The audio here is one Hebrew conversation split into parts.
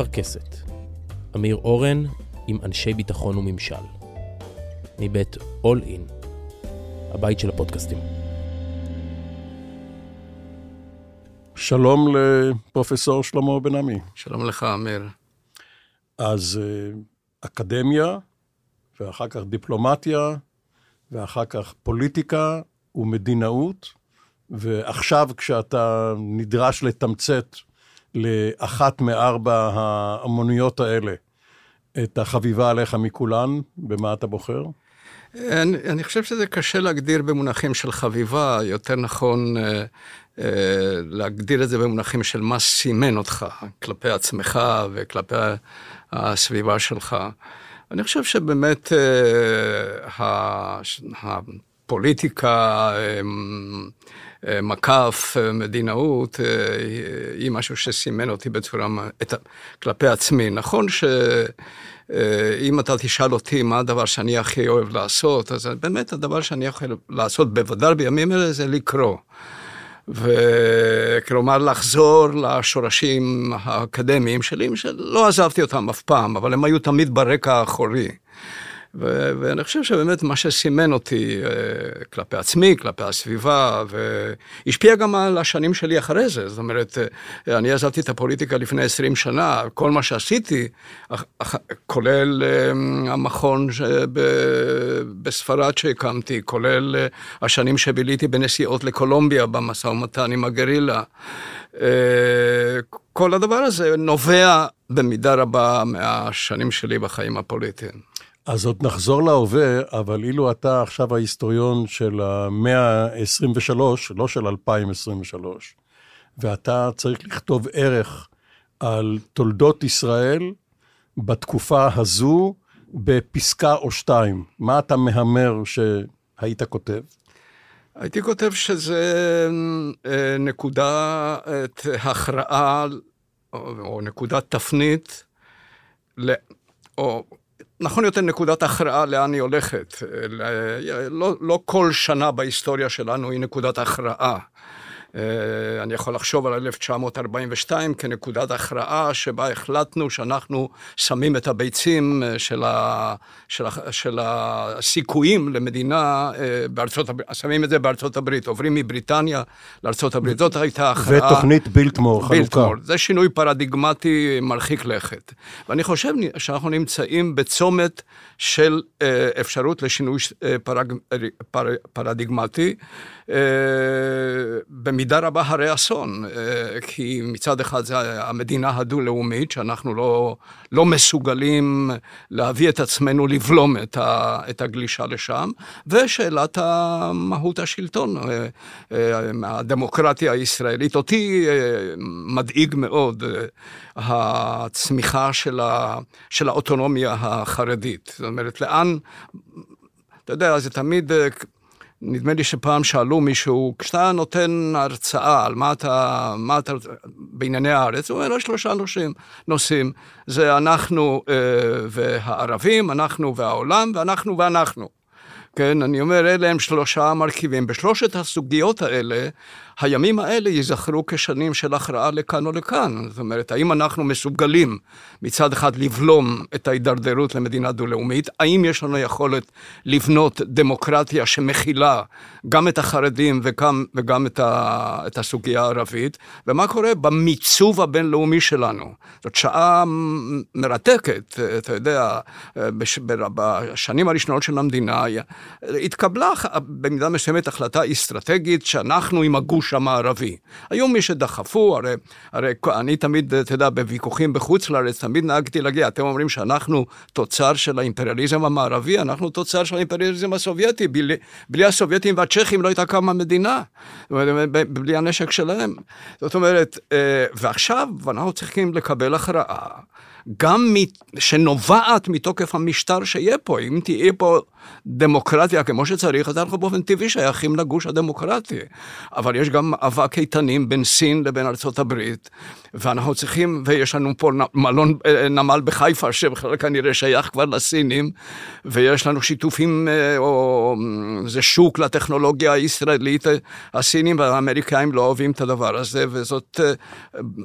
אפרכסת. אמיר אורן עם אנשי ביטחון וממשל. מבית All In, הבית של הפודקאסטים. שלום לפרופסור שלמה בן עמי. שלום לך, אמיר. אז אה, אקדמיה, ואחר כך דיפלומטיה, ואחר כך פוליטיקה ומדינאות, ועכשיו כשאתה נדרש לתמצת לאחת מארבע האמוניות האלה, את החביבה עליך מכולן, במה אתה בוחר? אני, אני חושב שזה קשה להגדיר במונחים של חביבה, יותר נכון אה, אה, להגדיר את זה במונחים של מה סימן אותך כלפי עצמך וכלפי הסביבה שלך. אני חושב שבאמת אה, הפוליטיקה, מקף, מדינאות, היא משהו שסימן אותי בצורה, את, כלפי עצמי. נכון ש... אם אתה תשאל אותי מה הדבר שאני הכי אוהב לעשות, אז באמת הדבר שאני יכול לעשות, בוודאי בימים אלה, זה לקרוא. וכלומר לחזור לשורשים האקדמיים שלי, שלא עזבתי אותם אף פעם, אבל הם היו תמיד ברקע האחורי. ו- ואני חושב שבאמת מה שסימן אותי uh, כלפי עצמי, כלפי הסביבה, והשפיע גם על השנים שלי אחרי זה. זאת אומרת, uh, אני עזבתי את הפוליטיקה לפני 20 שנה, כל מה שעשיתי, כולל uh, המכון ב- בספרד שהקמתי, כולל uh, השנים שביליתי בנסיעות לקולומביה במשא ומתן עם הגרילה. Uh, כל הדבר הזה נובע במידה רבה מהשנים שלי בחיים הפוליטיים. אז עוד נחזור להווה, אבל אילו אתה עכשיו ההיסטוריון של המאה ה-23, לא של 2023, ואתה צריך לכתוב ערך על תולדות ישראל בתקופה הזו בפסקה או שתיים, מה אתה מהמר שהיית כותב? הייתי כותב שזה אה, נקודת הכרעה, או, נקודת תפנית, או נכון יותר נקודת הכרעה לאן היא הולכת. לא, לא כל שנה בהיסטוריה שלנו היא נקודת הכרעה. אה, אני יכול לחשוב על 1942 כנקודת הכרעה שבה החלטנו שאנחנו שמים את הביצים אה, של, ה, של, ה, של הסיכויים למדינה אה, בארצות הברית, שמים את זה בארצות הברית, עוברים מבריטניה לארצות הברית, זאת הייתה הכרעה. ותוכנית בילטמור, חלוקה. בילטמור, זה שינוי פרדיגמטי מרחיק לכת. ואני חושב שאנחנו נמצאים בצומת של אפשרות לשינוי פרג, פר, פרדיגמטי. במידה רבה הרי אסון, אה, כי מצד אחד זה המדינה הדו-לאומית, שאנחנו לא, לא מסוגלים להביא את עצמנו לבלום את, ה, את הגלישה לשם, ושאלת מהות השלטון, אה, אה, הדמוקרטיה הישראלית. אותי מדאיג מאוד הצמיחה של, ה, של האוטונומיה החרדית. זאת אומרת, לאן... אתה יודע, זה תמיד נדמה לי שפעם שאלו מישהו, כשאתה נותן הרצאה על מה אתה, מה אתה, בענייני הארץ, הוא אומר, יש שלושה נושאים, נושאים, זה אנחנו אה, והערבים, אנחנו והעולם, ואנחנו ואנחנו. כן, אני אומר, אלה הם שלושה מרכיבים. בשלושת הסוגיות האלה, הימים האלה ייזכרו כשנים של הכרעה לכאן או לכאן. זאת אומרת, האם אנחנו מסוגלים מצד אחד לבלום את ההידרדרות למדינה דו-לאומית? האם יש לנו יכולת לבנות דמוקרטיה שמכילה גם את החרדים וגם, וגם את, ה, את הסוגיה הערבית? ומה קורה במיצוב הבינלאומי שלנו? זאת שעה מרתקת, אתה יודע, בש, בשנים הראשונות של המדינה התקבלה במידה מסוימת החלטה אסטרטגית שאנחנו עם הגוש הכיבוש המערבי. היו מי שדחפו, הרי, הרי אני תמיד, אתה יודע, בוויכוחים בחוץ לארץ, תמיד נהגתי להגיע, אתם אומרים שאנחנו תוצר של האימפריאליזם המערבי, אנחנו תוצר של האימפריאליזם הסובייטי, בלי, בלי הסובייטים והצ'כים לא הייתה קמה מדינה, בלי הנשק שלהם. זאת אומרת, אה, ועכשיו אנחנו צריכים לקבל הכרעה. גם שנובעת מתוקף המשטר שיהיה פה. אם תהיה פה דמוקרטיה כמו שצריך, אז אנחנו באופן טבעי שייכים לגוש הדמוקרטי. אבל יש גם אבק איתנים בין סין לבין ארצות הברית, ואנחנו צריכים, ויש לנו פה מלון, אה, נמל בחיפה, שבכלל כנראה שייך כבר לסינים, ויש לנו שיתופים, אה, או זה שוק לטכנולוגיה הישראלית, הסינים והאמריקאים לא אוהבים את הדבר הזה, וזאת,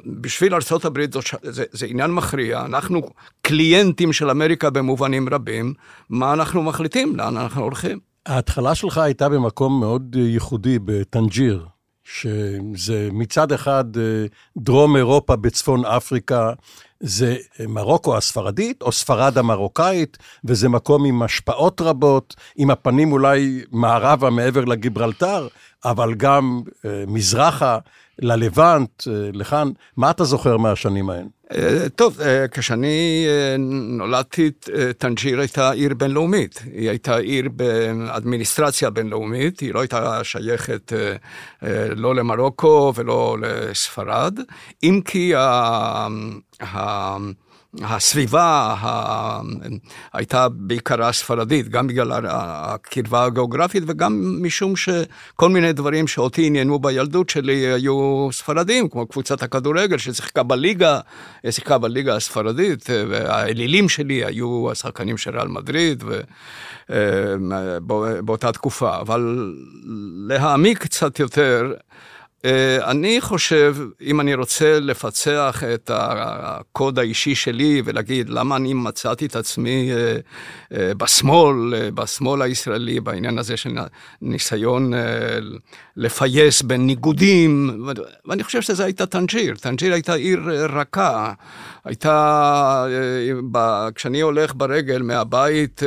בשביל ארה"ב זה, זה עניין מכריע, אנחנו קליינטים של אמריקה במובנים רבים, מה אנחנו מחליטים, לאן אנחנו הולכים. ההתחלה שלך הייתה במקום מאוד ייחודי, בטנג'יר. שזה מצד אחד אה, דרום אירופה בצפון אפריקה, זה מרוקו הספרדית או ספרד המרוקאית, וזה מקום עם השפעות רבות, עם הפנים אולי מערבה מעבר לגיברלטר, אבל גם אה, מזרחה, ללבנט, אה, לכאן. מה אתה זוכר מהשנים ההן? אה, טוב, כשאני נולדתי, טנג'יר הייתה עיר בינלאומית. היא הייתה עיר באדמיניסטרציה בינלאומית, היא לא הייתה שייכת לא למרוקו ולא לספרד, אם כי הסביבה הייתה בעיקרה ספרדית, גם בגלל הקרבה הגיאוגרפית וגם משום שכל מיני דברים שאותי עניינו בילדות שלי היו ספרדים, כמו קבוצת הכדורגל ששיחקה בליגה, שיחקה בליגה הספרדית, והאלילים שלי היו השחקנים של ריאל מדריד ו... באותה תקופה, אבל להעמיק קצת יותר, אה, אני חושב, אם אני רוצה לפצח את הקוד האישי שלי ולהגיד למה אני מצאתי את עצמי אה, אה, בשמאל, בשמאל הישראלי, בעניין הזה של ניסיון לפייס בין ניגודים, ואני חושב שזה הייתה טנג'יר. טנג'יר הייתה עיר רכה. הייתה, כשאני הולך ברגל מהבית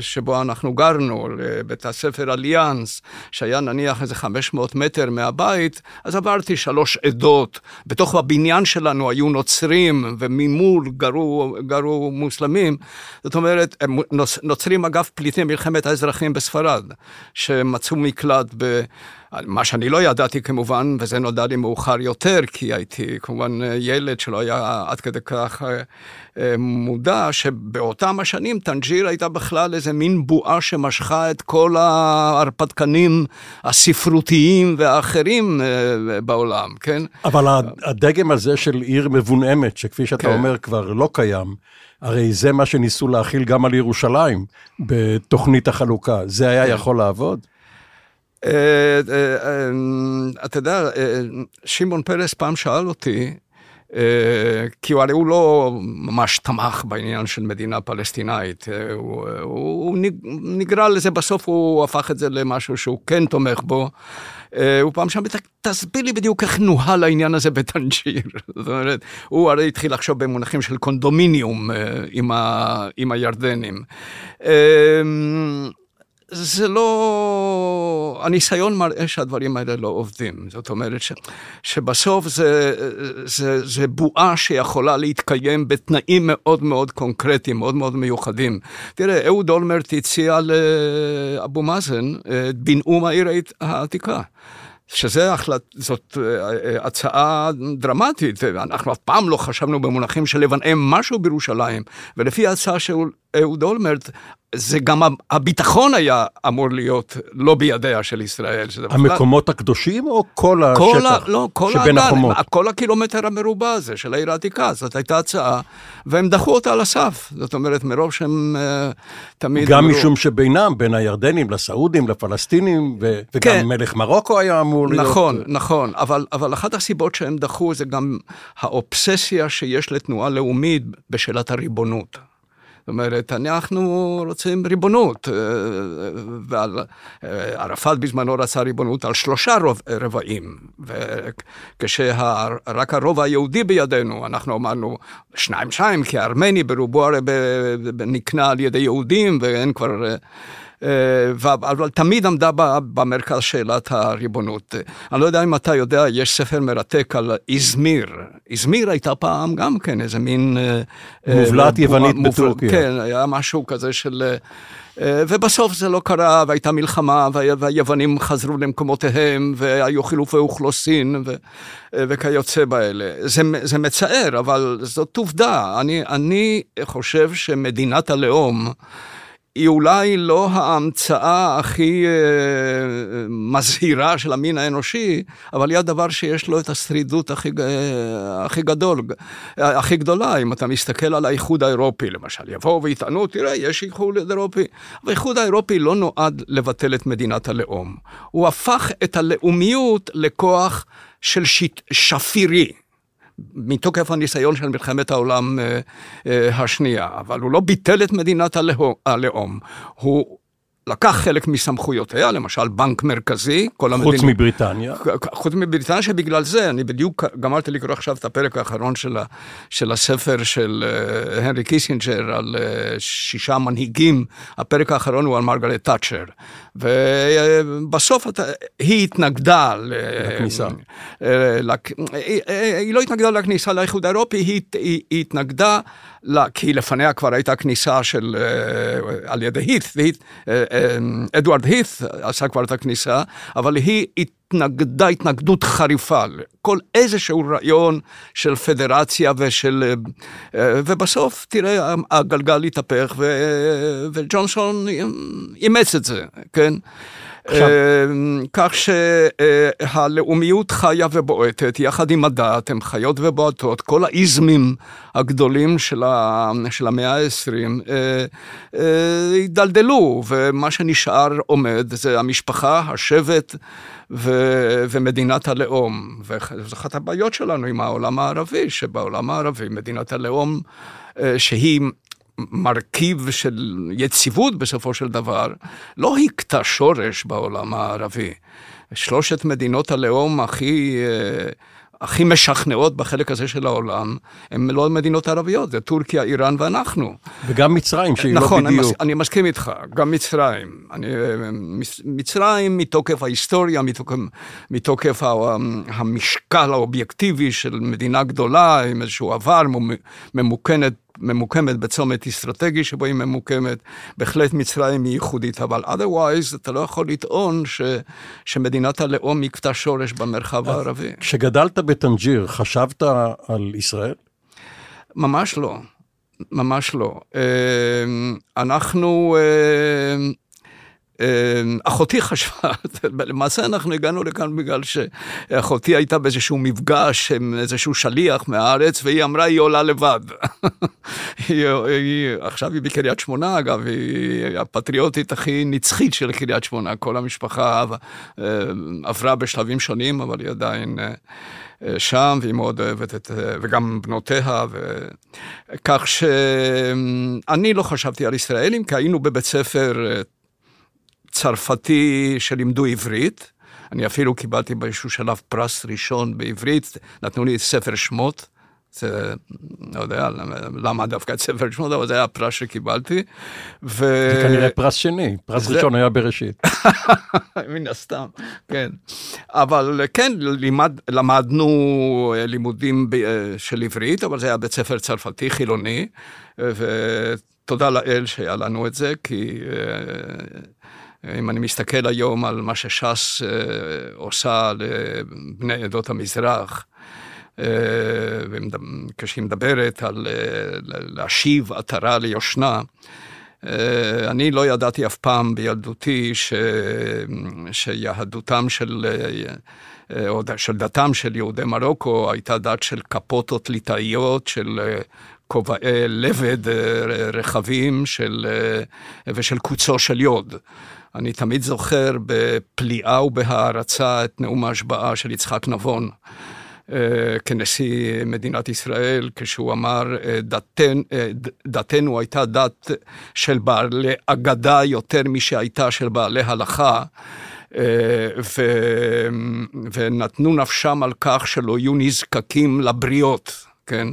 שבו אנחנו גרנו, לבית הספר אליאנס, שהיה נניח איזה 500 מטר מהבית, אז עברתי שלוש עדות. בתוך הבניין שלנו היו נוצרים, וממול גרו, גרו מוסלמים. זאת אומרת, נוצרים אגב פליטי מלחמת האזרחים בספרד, שמצאו מקלט ב... מה שאני לא ידעתי כמובן, וזה נודע לי מאוחר יותר, כי הייתי כמובן ילד שלא היה עד כדי כך אה, אה, מודע, שבאותם השנים טנג'יר הייתה בכלל איזה מין בועה שמשכה את כל ההרפתקנים הספרותיים והאחרים אה, בעולם, כן? אבל הדגם הזה של עיר מבונאמת, שכפי שאתה כן. אומר כבר לא קיים, הרי זה מה שניסו להכיל גם על ירושלים בתוכנית החלוקה. זה היה כן. יכול לעבוד? אה, אה, אה, אתה יודע, שמעון פרס פעם שאל אותי, כי הרי הוא לא ממש תמך בעניין של מדינה פלסטינאית, הוא, הוא נגרע לזה, בסוף הוא הפך את זה למשהו שהוא כן תומך בו. הוא פעם שם, תסביר לי בדיוק איך נוהל העניין הזה בטנג'יר. זאת אומרת, הוא הרי התחיל לחשוב במונחים של קונדומיניום עם, ה, עם הירדנים. זה לא... הניסיון מראה שהדברים האלה לא עובדים. זאת אומרת ש... שבסוף זה, זה, זה בועה שיכולה להתקיים בתנאים מאוד מאוד קונקרטיים, מאוד מאוד מיוחדים. תראה, אהוד אולמרט הציע לאבו מאזן את בנאום העיר העתיקה. שזה החלט, זאת אה, אה, הצעה דרמטית, ואנחנו אף פעם לא חשבנו במונחים של לבנאם משהו בירושלים, ולפי ההצעה של אהוד אולמרט, זה גם הביטחון היה אמור להיות לא בידיה של ישראל. המקומות בכלל... הקדושים או כל כל השטח ה... לא, כל שבין האגן, החומות? כל הקילומטר המרובע הזה של העיר העתיקה, זאת הייתה הצעה, והם דחו אותה על הסף. זאת אומרת, מרוב שהם uh, תמיד... גם אמרו... משום שבינם, בין הירדנים לסעודים, לפלסטינים, ו... וגם כן. מלך מרוקו היה אמור להיות... נכון, נכון, אבל, אבל אחת הסיבות שהם דחו זה גם האובססיה שיש לתנועה לאומית בשאלת הריבונות. זאת אומרת, אנחנו רוצים ריבונות, אה, ועל, אה, ערפאת בזמנו רצה ריבונות על שלושה רוב, רבעים, וכשרק הרוב היהודי בידינו, אנחנו אמרנו שניים שניים, כי הארמני ברובו הרי נקנה על ידי יהודים, ואין כבר... אה, אבל תמיד עמדה במרכז שאלת הריבונות. אני לא יודע אם אתה יודע, יש ספר מרתק על איזמיר. איזמיר הייתה פעם גם כן איזה מין... אה, אה, מובלעת יוונית בטורקיה. כן, היה משהו כזה של... ובסוף זה לא קרה, והייתה מלחמה, והיוונים חזרו למקומותיהם, והיו חילופי אוכלוסין, ו, וכיוצא באלה. זה, זה מצער, אבל זאת עובדה. אני, אני חושב שמדינת הלאום, היא אולי לא ההמצאה הכי אה, מזהירה של המין האנושי, אבל היא הדבר שיש לו את השרידות הכי, אה, הכי גדול, אה, הכי גדולה. אם אתה מסתכל על האיחוד האירופי, למשל, יבואו ויטענו, תראה, יש איחוד אירופי. האיחוד האירופי לא נועד לבטל את מדינת הלאום. הוא הפך את הלאומיות לכוח של שיט, שפירי. מתוקף הניסיון של מלחמת העולם אה, אה, השנייה, אבל הוא לא ביטל את מדינת הלאום, הוא לקח חלק מסמכויותיה, למשל בנק מרכזי, כל המדינות... חוץ המדינים, מבריטניה. חוץ מבריטניה, שבגלל זה, אני בדיוק גמרתי לקרוא עכשיו את הפרק האחרון של, ה, של הספר של uh, הנרי קיסינג'ר על שישה מנהיגים, הפרק האחרון הוא על מרגרט תאצ'ר. ובסוף היא התנגדה לכניסה. לק... היא, היא לא התנגדה לכניסה לאיחוד האירופי, היא, היא, היא התנגדה לה, כי לפניה כבר הייתה כניסה של, uh, על ידי הית', והית', uh, אדוארד הית' עשה כבר את הכניסה, אבל היא התנגדה התנגדות חריפה לכל איזשהו רעיון של פדרציה ושל... Uh, ובסוף, תראה, הגלגל התהפך, וג'ונסון אימץ את זה, כן? כך שהלאומיות חיה ובועטת יחד עם הדת, הן חיות ובועטות, כל האיזמים הגדולים של, המאה ה-20 הידלדלו, ומה שנשאר עומד זה המשפחה, השבט ו- ומדינת הלאום. וזו אחת הבעיות שלנו עם העולם הערבי, שבעולם הערבי מדינת הלאום, שהיא מרכיב של יציבות בסופו של דבר, לא הכתה שורש בעולם הערבי. שלושת מדינות הלאום הכי... אה, הכי משכנעות בחלק הזה של העולם, הן לא מדינות ערביות, זה טורקיה, איראן ואנחנו. וגם מצרים, שהיא נכון, לא בדיוק. נכון, אני, אני מסכים איתך, גם מצרים. אני, מצרים מתוקף ההיסטוריה, מתוקף, מתוקף המשקל האובייקטיבי של מדינה גדולה, עם איזשהו עבר ממוקנת ממוקמת בצומת אסטרטגי שבו היא ממוקמת, בהחלט מצרים היא ייחודית, אבל otherwise אתה לא יכול לטעון ש, שמדינת הלאום יקטע שורש במרחב הערבי. כשגדלת בטנג'יר, חשבת על ישראל? ממש לא, ממש לא. אמ, אנחנו... אמ, אמ, אחותי חשבה, למעשה אנחנו הגענו לכאן בגלל שאחותי הייתה באיזשהו מפגש עם איזשהו שליח מהארץ, והיא אמרה, היא עולה לבד. היא, היא, עכשיו היא בקריית שמונה, אגב, היא הפטריוטית הכי נצחית של קריית שמונה. כל המשפחה אמ, עברה בשלבים שונים, אבל היא עדיין... אה, שם, והיא מאוד אוהבת את, וגם בנותיה, ו... כך שאני לא חשבתי על ישראלים, כי היינו בבית ספר אה, צרפתי שלימדו עברית. אני אפילו קיבלתי באיזשהו שלב פרס ראשון בעברית, נתנו לי ספר שמות. זה, לא יודע למה דווקא את ספר שמות, אבל זה היה הפרס שקיבלתי. ו... זה כנראה פרס שני, פרס זה... ראשון היה בראשית. מן הסתם, כן. אבל כן, לימד, למדנו לימודים של עברית, אבל זה היה בית ספר צרפתי חילוני, ותודה לאל שהיה לנו את זה, כי... אם אני מסתכל היום על מה שש"ס אה, עושה לבני עדות המזרח, אה, כשהיא מדברת על אה, להשיב עטרה ליושנה, אני לא ידעתי אף פעם בילדותי ש... שיהדותם של, או של דתם של יהודי מרוקו הייתה דת של קפוטות ליטאיות, של כובעי לבד רחבים של... ושל קוצו של יוד. אני תמיד זוכר בפליאה ובהערצה את נאום ההשבעה של יצחק נבון. Uh, כנשיא מדינת ישראל, כשהוא אמר, uh, דתן, uh, דתנו הייתה דת של בעלי אגדה יותר משהייתה של בעלי הלכה, ו, ונתנו נפשם על כך שלא יהיו נזקקים לבריות. כן,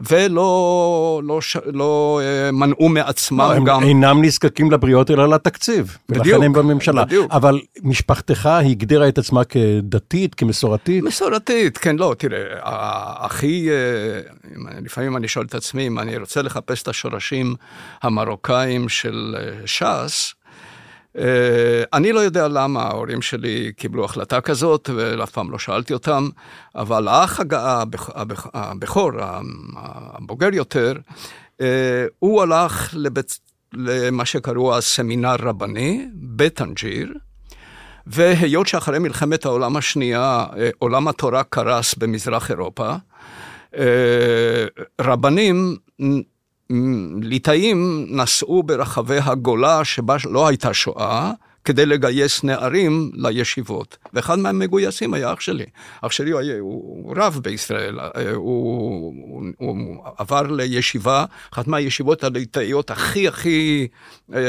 ולא לא, לא אה, מנעו מעצמם לא, הם גם... הם אינם נזקקים לבריות אלא לתקציב. בדיוק, ולכן הם בממשלה. בדיוק. אבל משפחתך הגדירה את עצמה כדתית, כמסורתית? מסורתית, כן, לא, תראה, הכי, אה, לפעמים אני שואל את עצמי, אם אני רוצה לחפש את השורשים המרוקאים של אה, ש"ס, אני לא יודע למה ההורים שלי קיבלו החלטה כזאת, ואף פעם לא שאלתי אותם, אבל האח הבכור, הבוגר יותר, אה, הוא הלך לבית, למה שקראו אז סמינר רבני בטנג'יר, והיות שאחרי מלחמת העולם השנייה, אה, עולם התורה קרס במזרח אירופה, אה, רבנים ליטאים נסעו ברחבי הגולה שבה לא הייתה שואה, כדי לגייס נערים לישיבות. ואחד מהמגויסים היה אח שלי. אח שלי הוא, הוא רב בישראל, הוא, הוא, הוא עבר לישיבה, אחת מהישיבות הליטאיות הכי הכי אה,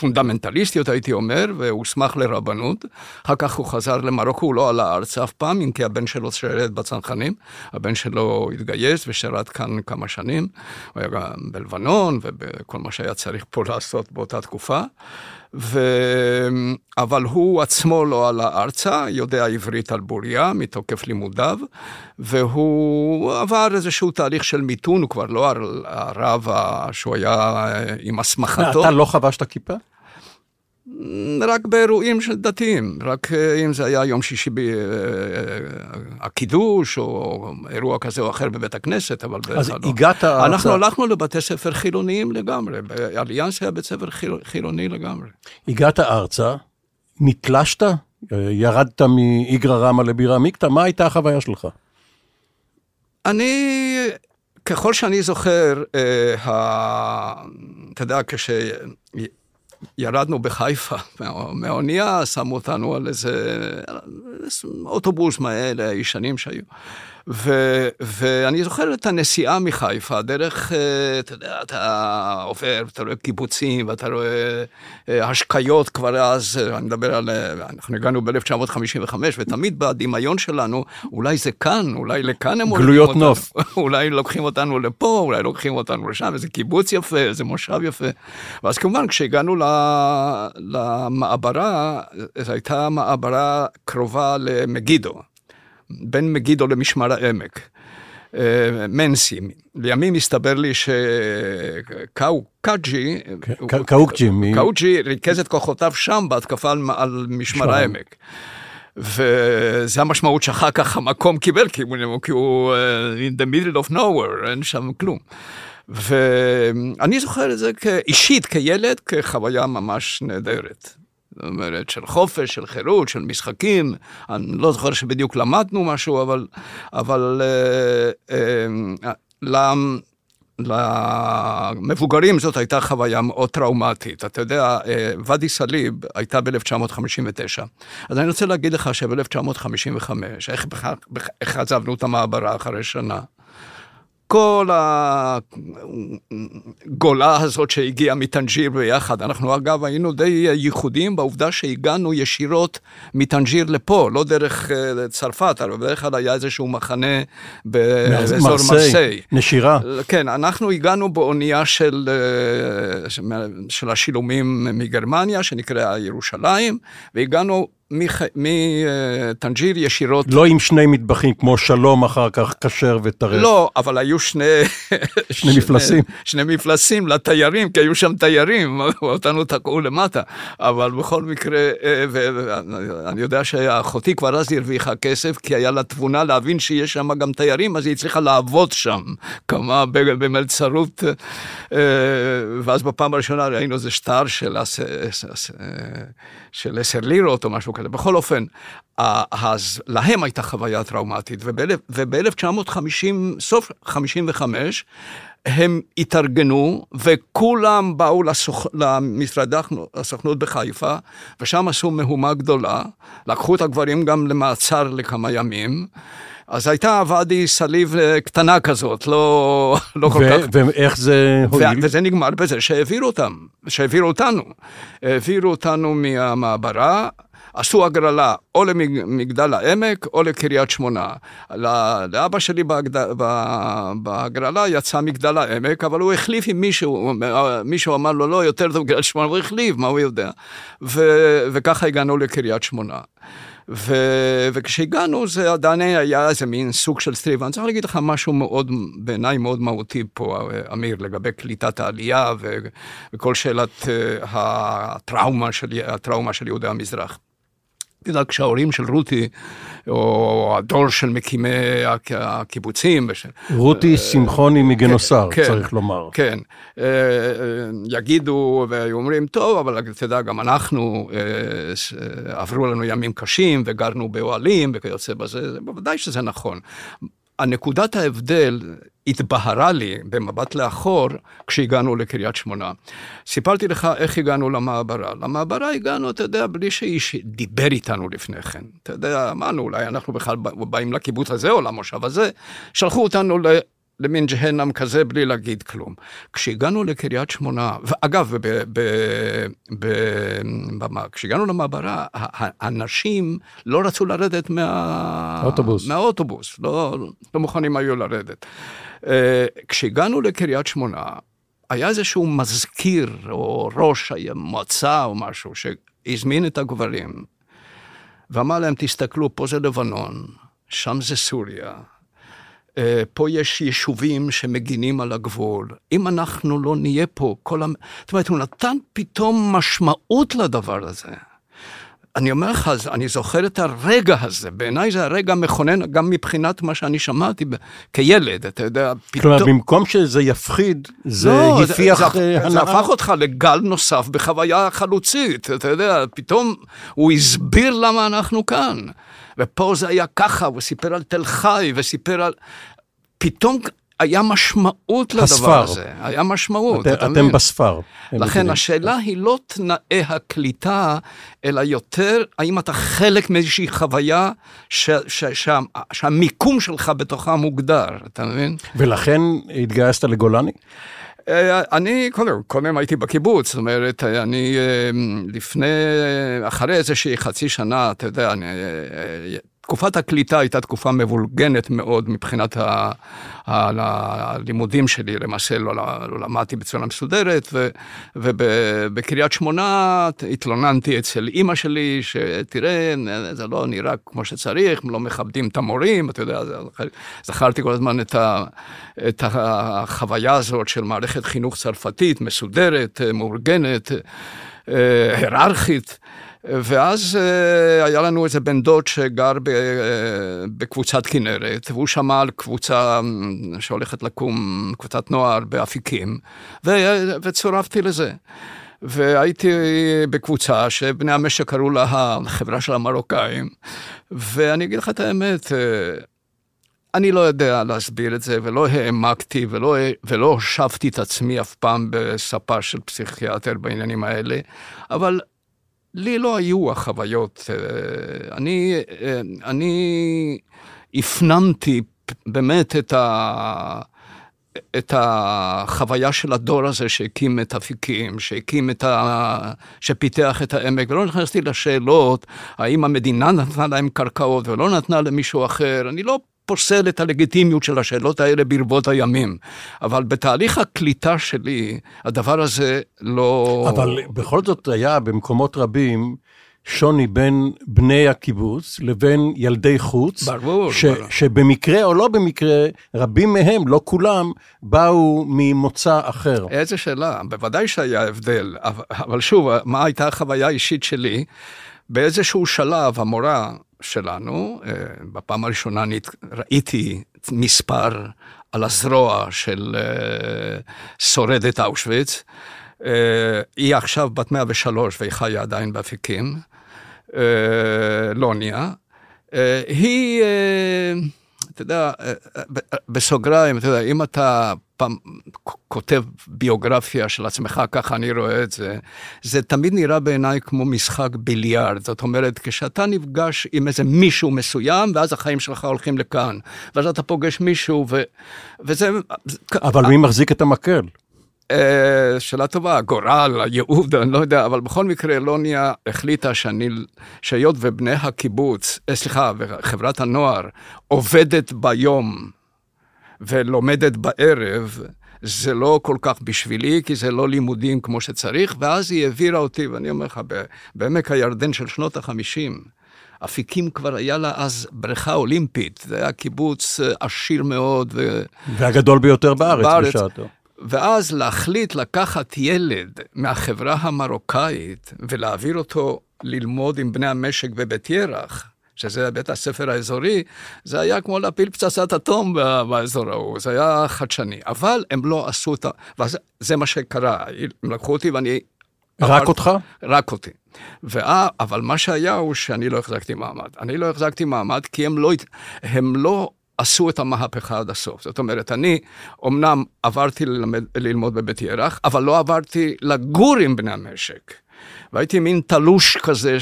פונדמנטליסטיות, הייתי אומר, והוסמך לרבנות. אחר כך הוא חזר למרוקו, הוא לא עלה ארצה אף פעם, אם כי הבן שלו שירת בצנחנים. הבן שלו התגייס ושירת כאן כמה שנים. הוא היה גם בלבנון ובכל מה שהיה צריך פה לעשות באותה תקופה. ו... אבל הוא עצמו לא עלה ארצה, יודע עברית על בוריה מתוקף לימודיו, והוא עבר איזשהו תהליך של מיתון, הוא כבר לא הרב שהוא היה עם הסמכתו. אתה לא חבשת כיפה? רק באירועים של דתיים, רק אה, אם זה היה יום שישי בקידוש, אה, או אירוע כזה או אחר בבית הכנסת, אבל אז לא. הגעת ארצה... אנחנו הלכנו לבתי ספר חילוניים לגמרי, באליאנס היה בית ספר חילוני לגמרי. הגעת ארצה, נתלשת, ירדת מאיגרא רמא לבירה עמיקתא, מה הייתה החוויה שלך? אני, ככל שאני זוכר, אה, אתה יודע, כש... ירדנו בחיפה מהאונייה, שמו אותנו על איזה אוטובוס מאלה הישנים שהיו. ו, ואני זוכר את הנסיעה מחיפה, דרך, אה, אתה יודע, אתה עובר, אתה רואה קיבוצים, ואתה רואה אה, השקיות כבר אז, אני מדבר על, אה, אנחנו הגענו ב-1955, ותמיד בדמיון שלנו, אולי זה כאן, אולי לכאן הם גלויות נוף. אולי לוקחים אותנו לפה, אולי לוקחים אותנו לשם, איזה קיבוץ יפה, איזה מושב יפה. ואז כמובן, כשהגענו למעברה, זו הייתה מעברה קרובה למגידו. בין מגידו למשמר העמק. אה, מנסי. לימים הסתבר לי שקאוקג'י, קאוקג'י ריכז את כוחותיו שם בהתקפה על משמר העמק. וזה המשמעות שאחר כך המקום קיבל, כי הוא uh, in the middle of nowhere, אין שם כלום. ואני זוכר את זה אישית, כילד, כחוויה ממש נהדרת. אומרת, של חופש, של חירות, של משחקים. אני לא זוכר שבדיוק למדנו משהו, אבל, אבל אה, אה, למבוגרים זאת הייתה חוויה מאוד טראומטית. אתה יודע, אה, ואדי סאליב הייתה ב-1959. אז אני רוצה להגיד לך שב-1955, איך, איך עזבנו את המעברה אחרי שנה? כל הגולה הזאת שהגיעה מטנג'יר ביחד. אנחנו אגב היינו די ייחודיים בעובדה שהגענו ישירות מטנג'יר לפה, לא דרך אה, צרפת, אבל בדרך כלל היה איזשהו מחנה באזור מרסיי. נשירה. כן, אנחנו הגענו באונייה של, אה, של השילומים מגרמניה, שנקראה ירושלים, והגענו מטנג'יר ישירות. לא עם שני מטבחים כמו שלום אחר כך כשר וטרף. לא, אבל היו שני... שני מפלסים. שני מפלסים לתיירים, כי היו שם תיירים, אותנו תקעו למטה. אבל בכל מקרה, אה, ואני יודע שאחותי כבר אז הרוויחה כסף, כי היה לה תבונה להבין שיש שם גם תיירים, אז היא הצליחה לעבוד שם כמה במלצרות. אה, ואז בפעם הראשונה ראינו איזה שטר של של עשר לירות או משהו כזה. בכל אופן, אז להם הייתה חוויה טראומטית, וב-1950, סוף 55, הם התארגנו וכולם באו לסוכ... למשרד הסוכנות בחיפה, ושם עשו מהומה גדולה, לקחו את הגברים גם למעצר לכמה ימים. אז הייתה ואדי סליב אה, קטנה כזאת, לא, לא כל כך... ואיך זה הועיל? וזה נגמר בזה שהעבירו אותם, שהעבירו אותנו. העבירו אותנו מהמעברה, עשו הגרלה או למגדל העמק או לקריית שמונה. לאבא שלי בהגרלה יצא מגדל העמק, אבל הוא החליף עם מישהו, מישהו אמר לו, לא, יותר טוב קריית שמונה, הוא החליף, מה הוא יודע? ו, וככה הגענו לקריית שמונה. ו... וכשהגענו זה עדיין היה איזה מין סוג של סטריב. אני צריך להגיד לך משהו מאוד, בעיניי מאוד מהותי פה, אמיר, לגבי קליטת העלייה ו... וכל שאלת uh, הטראומה של, הטראומה של יהודי המזרח. יודע, כשההורים של רותי, או הדור של מקימי הק- הקיבוצים, וש- רותי שמחוני מגנוסר, כן, צריך לומר. כן, אה, אה, יגידו והיו אומרים, טוב, אבל אתה יודע, גם אנחנו, אה, עברו לנו ימים קשים וגרנו באוהלים וכיוצא בזה, זה- בוודאי שזה נכון. הנקודת ההבדל התבהרה לי במבט לאחור כשהגענו לקריית שמונה. סיפרתי לך איך הגענו למעברה. למעברה הגענו, אתה יודע, בלי שאיש דיבר איתנו לפני כן. אתה יודע, אמרנו, אולי אנחנו בכלל באים לקיבוץ הזה או למושב הזה. שלחו אותנו. למין ג'הנם כזה בלי להגיד כלום. כשהגענו לקריית שמונה, ואגב, ב, ב, ב, במה, כשהגענו למעברה, ה- ה- האנשים לא רצו לרדת מה... אוטובוס. מהאוטובוס, לא, לא מוכנים היו לרדת. אה, כשהגענו לקריית שמונה, היה איזשהו מזכיר או ראש המועצה או משהו שהזמין את הגברים ואמר להם, תסתכלו, פה זה לבנון, שם זה סוריה, פה יש יישובים שמגינים על הגבול. אם אנחנו לא נהיה פה, כל המ... זאת אומרת, הוא נתן פתאום משמעות לדבר הזה. אני אומר לך, אני זוכר את הרגע הזה, בעיניי זה הרגע המכונן גם מבחינת מה שאני שמעתי כילד, אתה יודע, פתאום... כלומר, במקום שזה יפחיד, זה לא, הפיח זה, אה, זה, זה הנאה. הפך אותך לגל נוסף בחוויה חלוצית, אתה יודע, פתאום הוא הסביר למה אנחנו כאן. ופה זה היה ככה, הוא סיפר על תל חי, וסיפר על... פתאום היה משמעות לדבר הספר. הזה, היה משמעות, את- אתם מבין? בספר. לכן. השאלה היא לא תנאי הקליטה, אלא יותר האם אתה חלק מאיזושהי חוויה ש, ש, שה, שהמיקום שלך בתוכה מוגדר, אתה מבין? ולכן התגייסת לגולני? אה, אני קודם, קודם הייתי בקיבוץ, זאת אומרת, אני אה, לפני, אחרי איזושהי חצי שנה, אתה יודע, אני, אה, תקופת הקליטה הייתה תקופה מבולגנת מאוד מבחינת הלימודים שלי, למעשה לא, לא למדתי בצורה מסודרת, ובקריית שמונה התלוננתי אצל אימא שלי, שתראה, זה לא נראה כמו שצריך, לא מכבדים את המורים, אתה יודע, זכרתי כל הזמן את, ה, את החוויה הזאת של מערכת חינוך צרפתית, מסודרת, מאורגנת, היררכית. ואז uh, היה לנו איזה בן דוד שגר uh, בקבוצת כנרת, והוא שמע על קבוצה um, שהולכת לקום, קבוצת נוער באפיקים, וצורפתי לזה. והייתי בקבוצה שבני המשק קראו לה החברה של המרוקאים, ואני אגיד לך את האמת, uh, אני לא יודע להסביר את זה, ולא העמקתי, ולא, ולא הושבתי את עצמי אף פעם בספה של פסיכיאטר בעניינים האלה, אבל לי לא היו החוויות. אני, אני הפנמתי באמת את, ה, את החוויה של הדור הזה שהקים את אפיקים, שהקים את ה... שפיתח את העמק, ולא נכנסתי לשאלות האם המדינה נתנה להם קרקעות ולא נתנה למישהו אחר. אני לא פוסל את הלגיטימיות של השאלות האלה ברבות הימים. אבל בתהליך הקליטה שלי, הדבר הזה לא... אבל בכל זאת היה במקומות רבים שוני בין בני הקיבוץ לבין ילדי חוץ. ברור. ש, ברור. שבמקרה או לא במקרה, רבים מהם, לא כולם, באו ממוצא אחר. איזה שאלה, בוודאי שהיה הבדל. אבל שוב, מה הייתה החוויה האישית שלי? באיזשהו שלב המורה שלנו, בפעם הראשונה ראיתי מספר על הזרוע של שורדת אושוויץ. היא עכשיו בת 103 והיא חיה עדיין באפיקים, לוניה. היא, אתה יודע, בסוגריים, אתה יודע, אם אתה פעם כותב ביוגרפיה של עצמך, ככה אני רואה את זה, זה תמיד נראה בעיניי כמו משחק ביליארד. זאת אומרת, כשאתה נפגש עם איזה מישהו מסוים, ואז החיים שלך הולכים לכאן, ואז אתה פוגש מישהו, ו, וזה... אבל מי מחזיק את המקל? שאלה טובה, הגורל, הייעוד, אני לא יודע, אבל בכל מקרה לוניה החליטה שאני, שהיות ובני הקיבוץ, סליחה, וחברת הנוער עובדת ביום ולומדת בערב, זה לא כל כך בשבילי, כי זה לא לימודים כמו שצריך, ואז היא העבירה אותי, ואני אומר לך, בעמק הירדן של שנות החמישים, אפיקים כבר היה לה אז בריכה אולימפית, זה היה קיבוץ עשיר מאוד. ו... והגדול ביותר בארץ, בארץ בשעתו. ואז להחליט לקחת ילד מהחברה המרוקאית ולהעביר אותו ללמוד עם בני המשק בבית ירח, שזה בית הספר האזורי, זה היה כמו להפיל פצצת אטום באזור ההוא, זה היה חדשני. אבל הם לא עשו את ה... וזה מה שקרה, הם לקחו אותי ואני... רק עבר... אותך? רק אותי. ואה, אבל מה שהיה הוא שאני לא החזקתי מעמד. אני לא החזקתי מעמד כי הם לא, הם לא עשו את המהפכה עד הסוף. זאת אומרת, אני אמנם עברתי ללמד, ללמוד בבית ירח, אבל לא עברתי לגור עם בני המשק. והייתי מין תלוש כזה,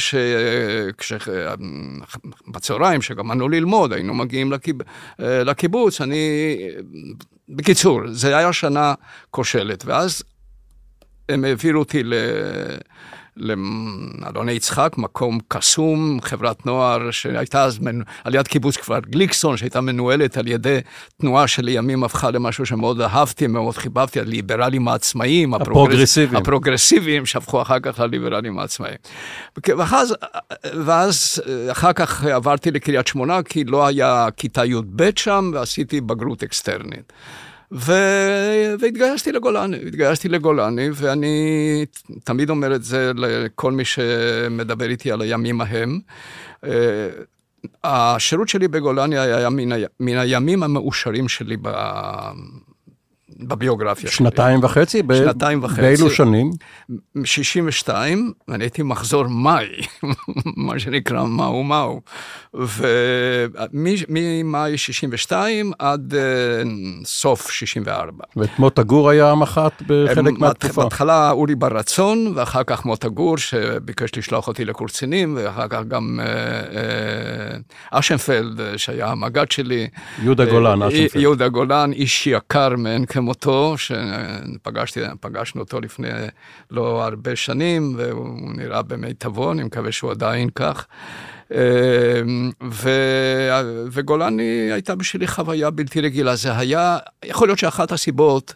שבצהריים, שגמרנו ללמוד, היינו מגיעים לקיב... לקיבוץ, אני... בקיצור, זה היה שנה כושלת, ואז הם העבירו אותי ל... לאלוני יצחק, מקום קסום, חברת נוער שהייתה אז מנ... על יד קיבוץ כפר גליקסון, שהייתה מנוהלת על ידי תנועה שלימים הפכה למשהו שמאוד אהבתי, מאוד חיבבתי, הליברלים העצמאיים, הפרוגרסיביים, הפרוגרסיביים שהפכו אחר כך לליברלים העצמאיים. ואז, ואז אחר כך עברתי לקריית שמונה, כי לא היה כיתה י"ב שם, ועשיתי בגרות אקסטרנית. ו... והתגייסתי לגולני, התגייסתי לגולני, ואני תמיד אומר את זה לכל מי שמדבר איתי על הימים ההם. אה, השירות שלי בגולני היה מן, ה... מן הימים המאושרים שלי ב... בביוגרפיה שלי. שנתיים וחצי? שנתיים וחצי. באילו שנים? 62, ואני הייתי מחזור מאי, מה שנקרא מהו מהו. וממאי 62 עד uh, סוף 64. ואת מוטה גור היה המח"ט בחלק מהתקופה? בהתחלה אורי בר רצון, ואחר כך מוטה גור, שביקש לשלוח אותי לקורצינים, ואחר כך גם uh, uh, אשנפלד, שהיה המג"ד שלי. יהודה גולן, אשנפלד. יהודה גולן, איש יקר מאין כמותו, שפגשנו אותו לפני לא הרבה שנים, והוא נראה במיטבו, אני מקווה שהוא עדיין כך. אמ, ו... וגולני הייתה בשבילי חוויה בלתי רגילה. זה היה, יכול להיות שאחת הסיבות...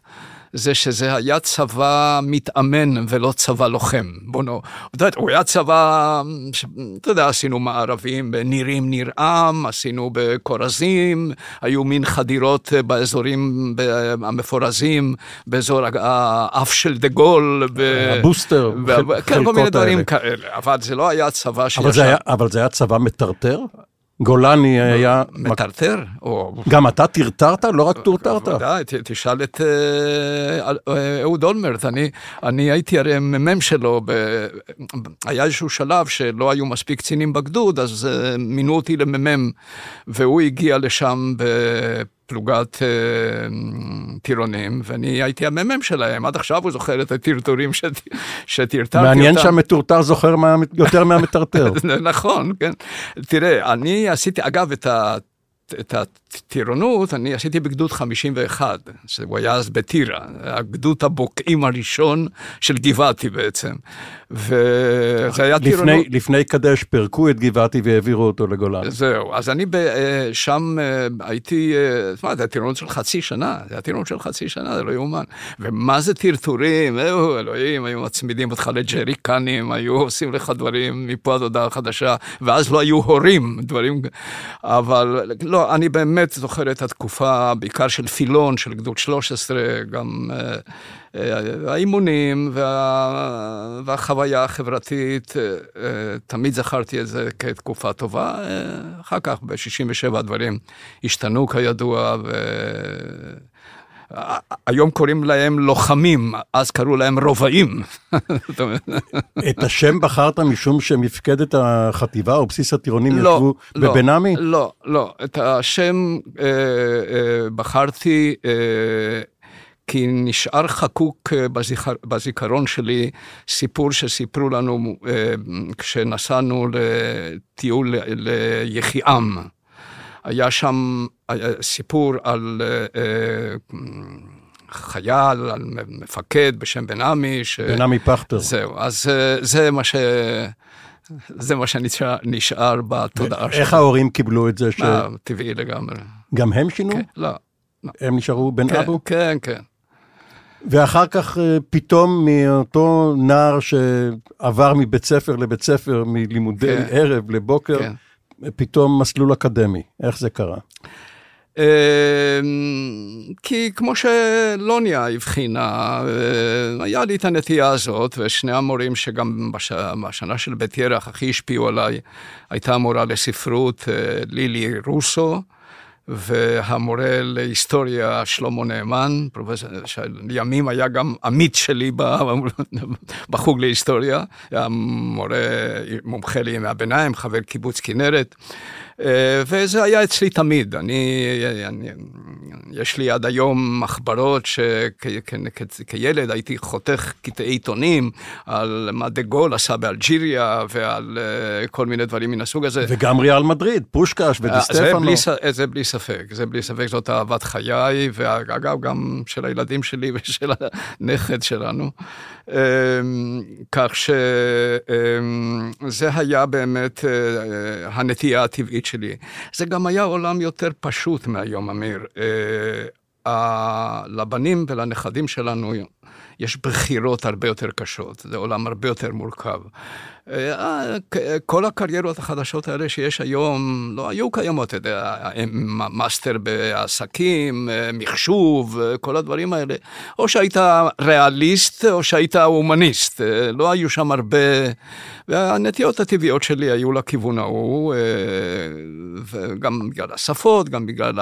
זה שזה היה צבא מתאמן ולא צבא לוחם. בוא נו, אתה יודע, הוא היה צבא, ש... אתה יודע, עשינו מערבים בנירים ניר-עם, עשינו בכורזים, היו מין חדירות באזורים המפורזים, באזור האף של דה גול. ב... הבוסטר, ב... כן, כל מיני דברים כאלה, אבל זה לא היה צבא שישב. אבל זה היה צבא מטרטר? גולני היה... מטרטר? גם אתה טרטרת? לא רק טורטרת? ודאי, תשאל את אה, אה, אהוד אולמרט. אני הייתי הרי מ"מ שלו, היה איזשהו שלב שלא היו מספיק קצינים בגדוד, אז אה, מינו אותי למ"מ, והוא הגיע לשם פלוגת אה, טירונים, ואני הייתי המ"מ שלהם, עד עכשיו הוא זוכר את הטרטורים שטרטרתי אותם. מעניין שהמטורטר זוכר יותר מהמטרטר. נכון, כן. תראה, אני עשיתי, אגב, את ה... את הטירונות אני עשיתי בגדוד 51, שהוא היה אז בטירה, הגדוד הבוקעים הראשון של גבעתי בעצם. וזה היה לפני, טירונות... לפני קדש פירקו את גבעתי והעבירו אותו לגולן. זהו, אז אני ב, אה, שם אה, הייתי, תשמע, אה, זה היה טירונות של חצי שנה, זה היה טירונות של חצי שנה, זה לא יאומן. ומה זה טרטורים, אהו, אלוהים, היו מצמידים אותך לג'ריקנים, היו עושים לך דברים מפה עד הודעה חדשה, ואז לא היו הורים, דברים, אבל לא, אני באמת זוכר את התקופה, בעיקר של פילון, של גדוד 13, גם האימונים וה, והחוויה החברתית, אה, תמיד זכרתי את זה כתקופה טובה. אחר כך, ב-67 הדברים השתנו כידוע, ו... היום קוראים להם לוחמים, אז קראו להם רובעים. את השם בחרת משום שמפקדת החטיבה או בסיס הטירונים לא, ישבו לא, בבן-עמי? לא, לא. את השם אה, אה, בחרתי אה, כי נשאר חקוק אה, בזיכר, בזיכרון שלי סיפור שסיפרו לנו אה, כשנסענו לטיול ליחיעם. היה שם סיפור על אה, אה, חייל, על מפקד בשם בן עמי. ש... בן עמי פכטר. זהו, אז אה, זה מה ש... זה מה שנשאר בתודעה שלנו. איך ההורים קיבלו את זה? ש... טבעי לגמרי. גם הם שינו? כן, לא, לא. הם נשארו בן כן, אבו? כן, כן. ואחר כך פתאום מאותו נער שעבר מבית ספר לבית ספר, מלימודי כן. ערב לבוקר, כן. פתאום מסלול אקדמי, איך זה קרה? כי כמו שלוניה הבחינה, היה לי את הנטייה הזאת, ושני המורים שגם בש... בשנה של בית ירח הכי השפיעו עליי, הייתה מורה לספרות לילי רוסו, והמורה להיסטוריה שלמה נאמן, פרופסור, שלימים היה גם עמית שלי בחוג להיסטוריה, היה מורה מומחה לימי הביניים, חבר קיבוץ כנרת. אה, וזה היה אצלי תמיד. אני, אני, יש לי עד היום מחברות שכילד הייתי חותך קטעי עיתונים על מה דה גול עשה באלג'יריה ועל אה, כל מיני דברים מן הסוג הזה. וגם ריאל מדריד, פושקש אה, ודיסטפנו. זה, זה בלי ספק, זה בלי ספק, זאת אהבת חיי, ואגב, גם של הילדים שלי ושל הנכד שלנו. כך שזה היה באמת הנטייה הטבעית שלי. זה גם היה עולם יותר פשוט מהיום, אמיר. אה, לבנים ולנכדים שלנו יש בחירות הרבה יותר קשות, זה עולם הרבה יותר מורכב. אה, כל הקריירות החדשות האלה שיש היום לא היו קיימות, אתה יודע, מאסטר בעסקים, מחשוב, כל הדברים האלה. או שהיית ריאליסט או שהיית הומניסט, לא היו שם הרבה... והנטיות הטבעיות שלי היו לכיוון ההוא, וגם בגלל השפות, גם בגלל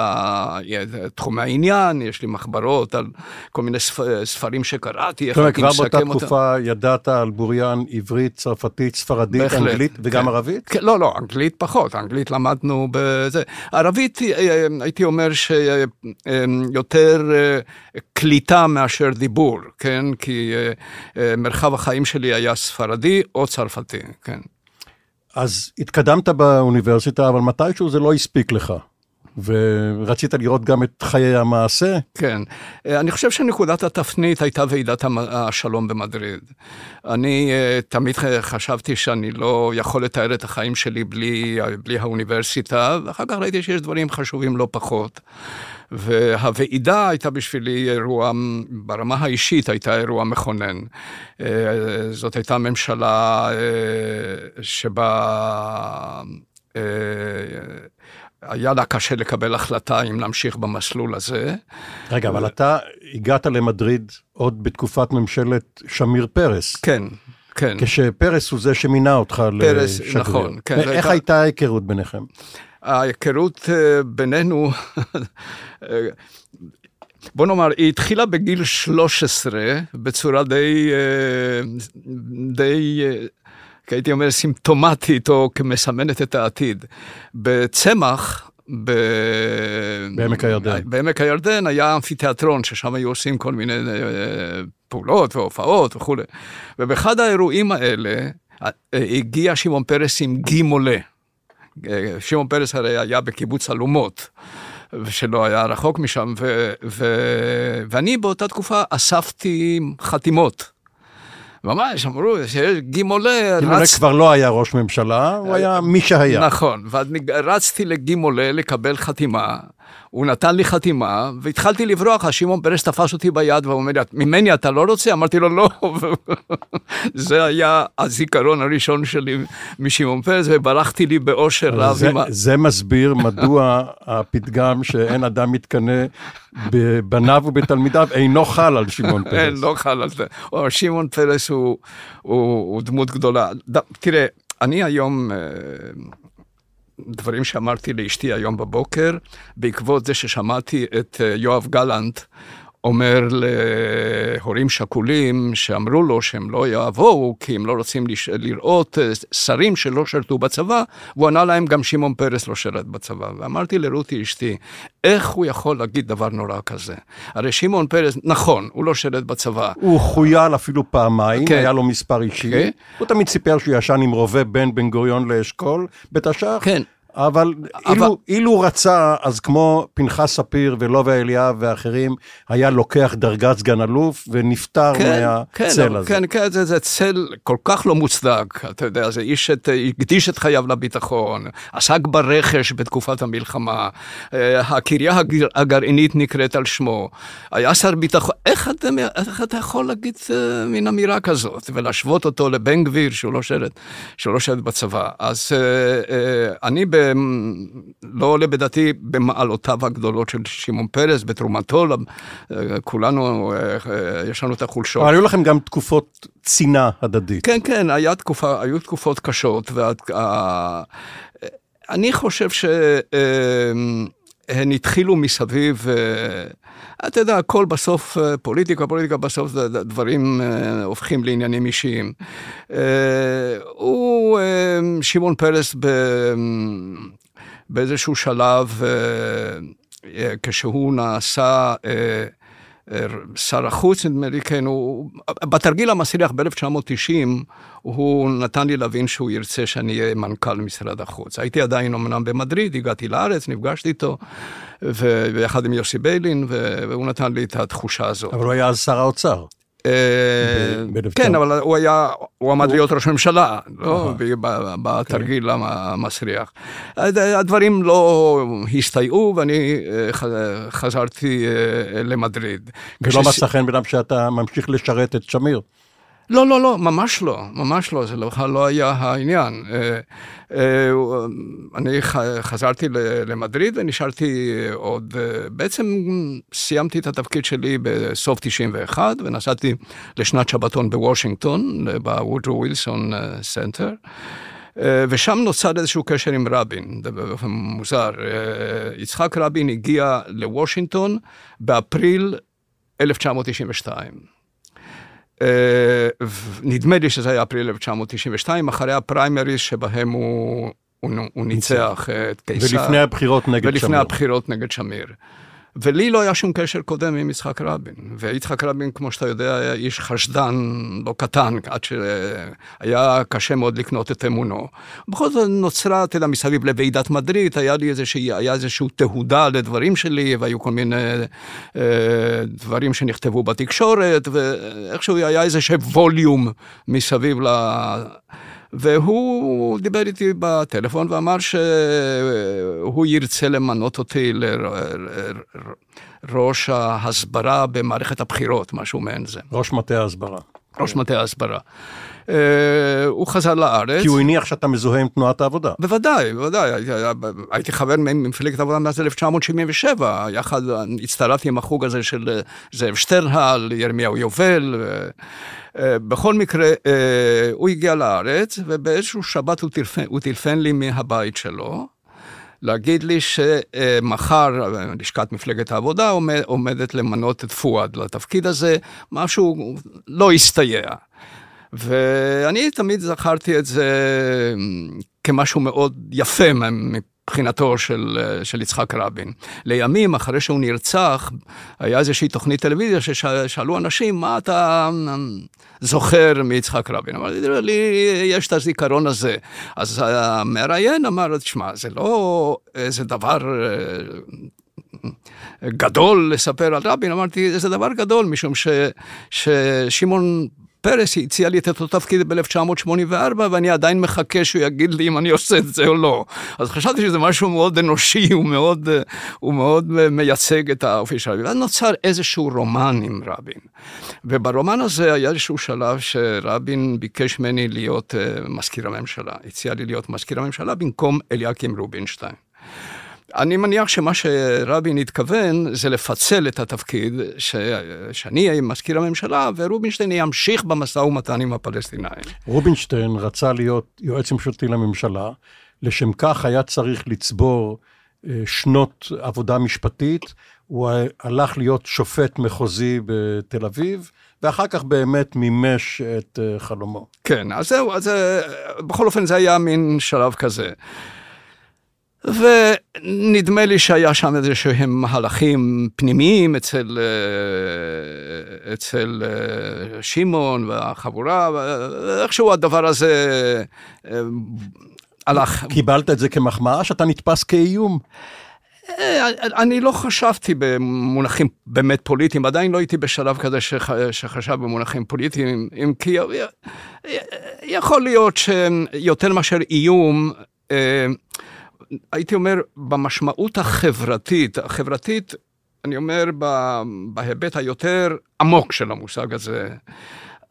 תחומי העניין, יש לי מחברות על כל מיני ספרים שקראתי, איך הייתי מסכם אותם. כבר באותה תקופה ידעת על בוריין עברית, צרפתית. עברית, ספרדית, בהחלט, אנגלית וגם כן. ערבית? כן, לא, לא, אנגלית פחות, אנגלית למדנו בזה. ערבית, אה, הייתי אומר שיותר אה, קליטה מאשר דיבור, כן? כי אה, מרחב החיים שלי היה ספרדי או צרפתי, כן. אז התקדמת באוניברסיטה, אבל מתישהו זה לא הספיק לך. ורצית לראות גם את חיי המעשה? כן. אה, אני חושב שנקודת התפנית הייתה ועידת השלום במדריד. אני אה, תמיד חשבתי שאני לא יכול לתאר את החיים שלי בלי, בלי האוניברסיטה, ואחר כך ראיתי שיש דברים חשובים לא פחות. והוועידה הייתה בשבילי אירוע, ברמה האישית הייתה אירוע מכונן. אה, זאת הייתה ממשלה שבה... היה לה קשה לקבל החלטה אם להמשיך במסלול הזה. רגע, אבל אתה הגעת למדריד עוד בתקופת ממשלת שמיר פרס. כן, כן. כשפרס הוא זה שמינה אותך פרס, לשגריר. נכון, כן. איך הייתה... הייתה ההיכרות ביניכם? ההיכרות אה, בינינו, אה, בוא נאמר, היא התחילה בגיל 13 בצורה די, אה, די הייתי אומר סימפטומטית או כמסמנת את העתיד. בצמח, ב... בעמק הירדן. בעמק הירדן היה אמפיתיאטרון, ששם היו עושים כל מיני אה, פעולות והופעות וכולי. ובאחד האירועים האלה אה, הגיע שמעון פרס עם גימולה. אה, שמעון פרס הרי היה בקיבוץ אלומות. שלא היה רחוק משם, ו, ו, ואני באותה תקופה אספתי חתימות ממש, אמרו שגימולה... גימולה רצ... כבר לא היה ראש ממשלה, הוא היה מי שהיה. נכון, ואז רצתי לגימולה לקבל חתימה. הוא נתן לי חתימה, והתחלתי לברוח, אז שמעון פרס תפס אותי ביד ואומר לי, ממני אתה לא רוצה? אמרתי לו, לא. זה היה הזיכרון הראשון שלי משמעון פרס, וברחתי לי באושר רב. זה, עם... זה מסביר מדוע הפתגם שאין אדם מתקנא בבניו ובתלמידיו אינו חל על שמעון פרס. אינו חל על זה. שמעון פרס הוא, הוא, הוא דמות גדולה. ד, תראה, אני היום... דברים שאמרתי לאשתי היום בבוקר, בעקבות זה ששמעתי את אה, יואב גלנט אומר להורים שכולים שאמרו לו שהם לא יבואו כי הם לא רוצים לראות אה, שרים שלא שרתו בצבא, והוא ענה להם גם שמעון פרס לא שרת בצבא. ואמרתי לרותי אשתי, איך הוא יכול להגיד דבר נורא כזה? הרי שמעון פרס, נכון, הוא לא שרת בצבא. הוא חוייל אפילו פעמיים, כן. היה לו מספר אישי. כן. הוא תמיד סיפר שהוא ישן עם רובה בין בן גוריון לאשכול בתש"ח. כן. אבל, אבל... אילו, אילו רצה, אז כמו פנחס ספיר ולובה אליאב ואחרים, היה לוקח דרגת סגן אלוף ונפטר כן, מהצל כן, הזה. כן, כן, זה, זה צל כל כך לא מוצדק, אתה יודע, זה איש שהקדיש את חייו לביטחון, עסק ברכש בתקופת המלחמה, אה, הקריה הגרעינית נקראת על שמו, היה שר ביטחון, איך אתה, איך אתה יכול להגיד אה, מין אמירה כזאת, ולהשוות אותו לבן גביר שהוא לא שרת, שהוא לא שרת בצבא? אז אה, אני ב... לא עולה בדעתי במעלותיו הגדולות של שמעון פרס, בתרומתו, כולנו, יש לנו את החולשות. אבל היו לכם גם תקופות צנעה הדדית. כן, כן, היה תקופה, היו תקופות קשות, ואני חושב שהן התחילו מסביב. אתה יודע, הכל בסוף אה, פוליטיקה, פוליטיקה בסוף דברים אה, הופכים לעניינים אישיים. אה, הוא, שמעון פרס, באיזשהו שלב, כשהוא נעשה שר החוץ, נדמה לי, כן, הוא, בתרגיל המסריח ב-1990, הוא נתן לי להבין שהוא ירצה שאני אהיה מנכ"ל משרד החוץ. הייתי עדיין אמנם במדריד, הגעתי לארץ, נפגשתי איתו, ויחד עם יוסי ביילין, והוא נתן לי את התחושה הזאת. אבל הוא היה אז שר האוצר. אה, כן, אבל הוא היה, הוא עמד להיות ראש ממשלה, לא בתרגיל המסריח. הדברים לא הסתייעו ואני אה, חזרתי אה, למדריד. ולא מצא חן בעיניהם שאתה ממשיך לשרת את שמיר. לא, לא, לא, ממש לא, ממש לא, זה בכלל לא היה העניין. אה, אה, אני חזרתי למדריד ונשארתי עוד, אה, בעצם סיימתי את התפקיד שלי בסוף 91 ונסעתי לשנת שבתון בוושינגטון, ב Woodrow Wilson Center. ושם נוצר איזשהו קשר עם רבין, זה באופן מוזר. יצחק רבין הגיע לוושינגטון באפריל 1992. אה, נדמה לי שזה היה אפריל 1992, אחרי הפריימריז שבהם הוא, הוא, הוא ניצח את קיסר. ולפני הבחירות נגד ולפני שמיר. ולפני הבחירות נגד שמיר. ולי לא היה שום קשר קודם עם יצחק רבין. ויצחק רבין, כמו שאתה יודע, היה איש חשדן לא קטן, עד שהיה קשה מאוד לקנות את אמונו. בכל זאת נוצרה, אתה יודע, מסביב לוועידת מדריד, היה לי איזושהי, היה איזושהי תהודה לדברים שלי, והיו כל מיני אה, דברים שנכתבו בתקשורת, ואיכשהו היה איזשהו ווליום מסביב ל... והוא דיבר איתי בטלפון ואמר שהוא ירצה למנות אותי לראש ההסברה במערכת הבחירות, משהו מעין זה. ראש מטה ההסברה. ראש מטה ההסברה. Uh, הוא חזר לארץ. כי הוא הניח שאתה מזוהה עם תנועת העבודה. בוודאי, בוודאי. הייתי, חבר ממפלגת העבודה מאז 1977, יחד הצטרפתי עם החוג הזה של זאב שטרנהל, ירמיהו יובל. אה, בכל מקרה, אה, הוא הגיע לארץ, ובאיזשהו שבת הוא טלפן, הוא טלפן לי מהבית שלו, להגיד לי שמחר לשכת מפלגת העבודה עומדת למנות את פואד לתפקיד הזה, משהו לא הסתייע. ואני תמיד זכרתי את זה כמשהו מאוד יפה מבחינתו של, של יצחק רבין. לימים, אחרי שהוא נרצח, היה איזושהי תוכנית טלוויזיה ששאלו אנשים, מה אתה זוכר מיצחק רבין? אמרתי, לי יש את הזיכרון הזה. אז המראיין אמר, תשמע, זה לא איזה דבר... אה, גדול לספר על רבין, אמרתי, זה דבר גדול, משום ששמעון פרס הציע לי את אותו תפקיד ב-1984, ואני עדיין מחכה שהוא יגיד לי אם אני עושה את זה או לא. אז חשבתי שזה משהו מאוד אנושי, הוא מאוד, הוא מאוד מייצג את האופי של רבין. ואז נוצר איזשהו רומן עם רבין. וברומן הזה היה איזשהו שלב שרבין ביקש ממני להיות uh, מזכיר הממשלה. הציע לי להיות מזכיר הממשלה במקום אליקים רובינשטיין. אני מניח שמה שרבין התכוון זה לפצל את התפקיד, ש... שאני אהיה מזכיר הממשלה, ורובינשטיין ימשיך במשא ומתן עם הפלסטינאים. רובינשטיין רצה להיות יועץ ממשלתי לממשלה, לשם כך היה צריך לצבור אה, שנות עבודה משפטית, הוא הלך להיות שופט מחוזי בתל אביב, ואחר כך באמת מימש את אה, חלומו. כן, אז זהו, אז אה, בכל אופן זה היה מין שלב כזה. ונדמה לי שהיה שם איזה שהם מהלכים פנימיים אצל, אה, אצל אה, שמעון והחבורה, ואיכשהו הדבר הזה אה, הלך. קיבלת את זה כמחמאה שאתה נתפס כאיום? אני לא חשבתי במונחים באמת פוליטיים, עדיין לא הייתי בשלב כזה שחשב במונחים פוליטיים, אם כי יכול להיות שיותר מאשר איום, הייתי אומר, במשמעות החברתית, החברתית, אני אומר, בהיבט היותר עמוק של המושג הזה,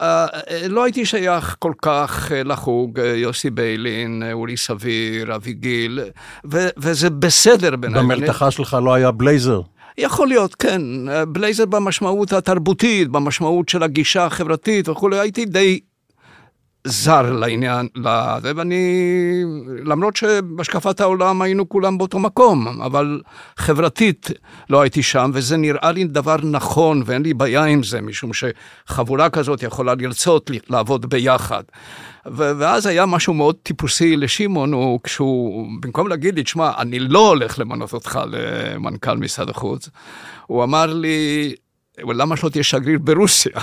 אה, לא הייתי שייך כל כך אה, לחוג, יוסי ביילין, אורי סביר, אבי גיל, וזה בסדר בעיניי. במלתחה שלך לא היה בלייזר. יכול להיות, כן. בלייזר במשמעות התרבותית, במשמעות של הגישה החברתית וכולי, הייתי די זר לעניין, לזה, ואני, למרות שבהשקפת העולם היינו כולם באותו מקום, אבל חברתית לא הייתי שם, וזה נראה לי דבר נכון, ואין לי בעיה עם זה, משום שחבורה כזאת יכולה לרצות לעבוד ביחד. ואז היה משהו מאוד טיפוסי לשמעון, הוא כשהוא, במקום להגיד לי, תשמע, אני לא הולך למנות אותך למנכ"ל משרד החוץ, הוא אמר לי, למה שלא תהיה שגריר ברוסיה?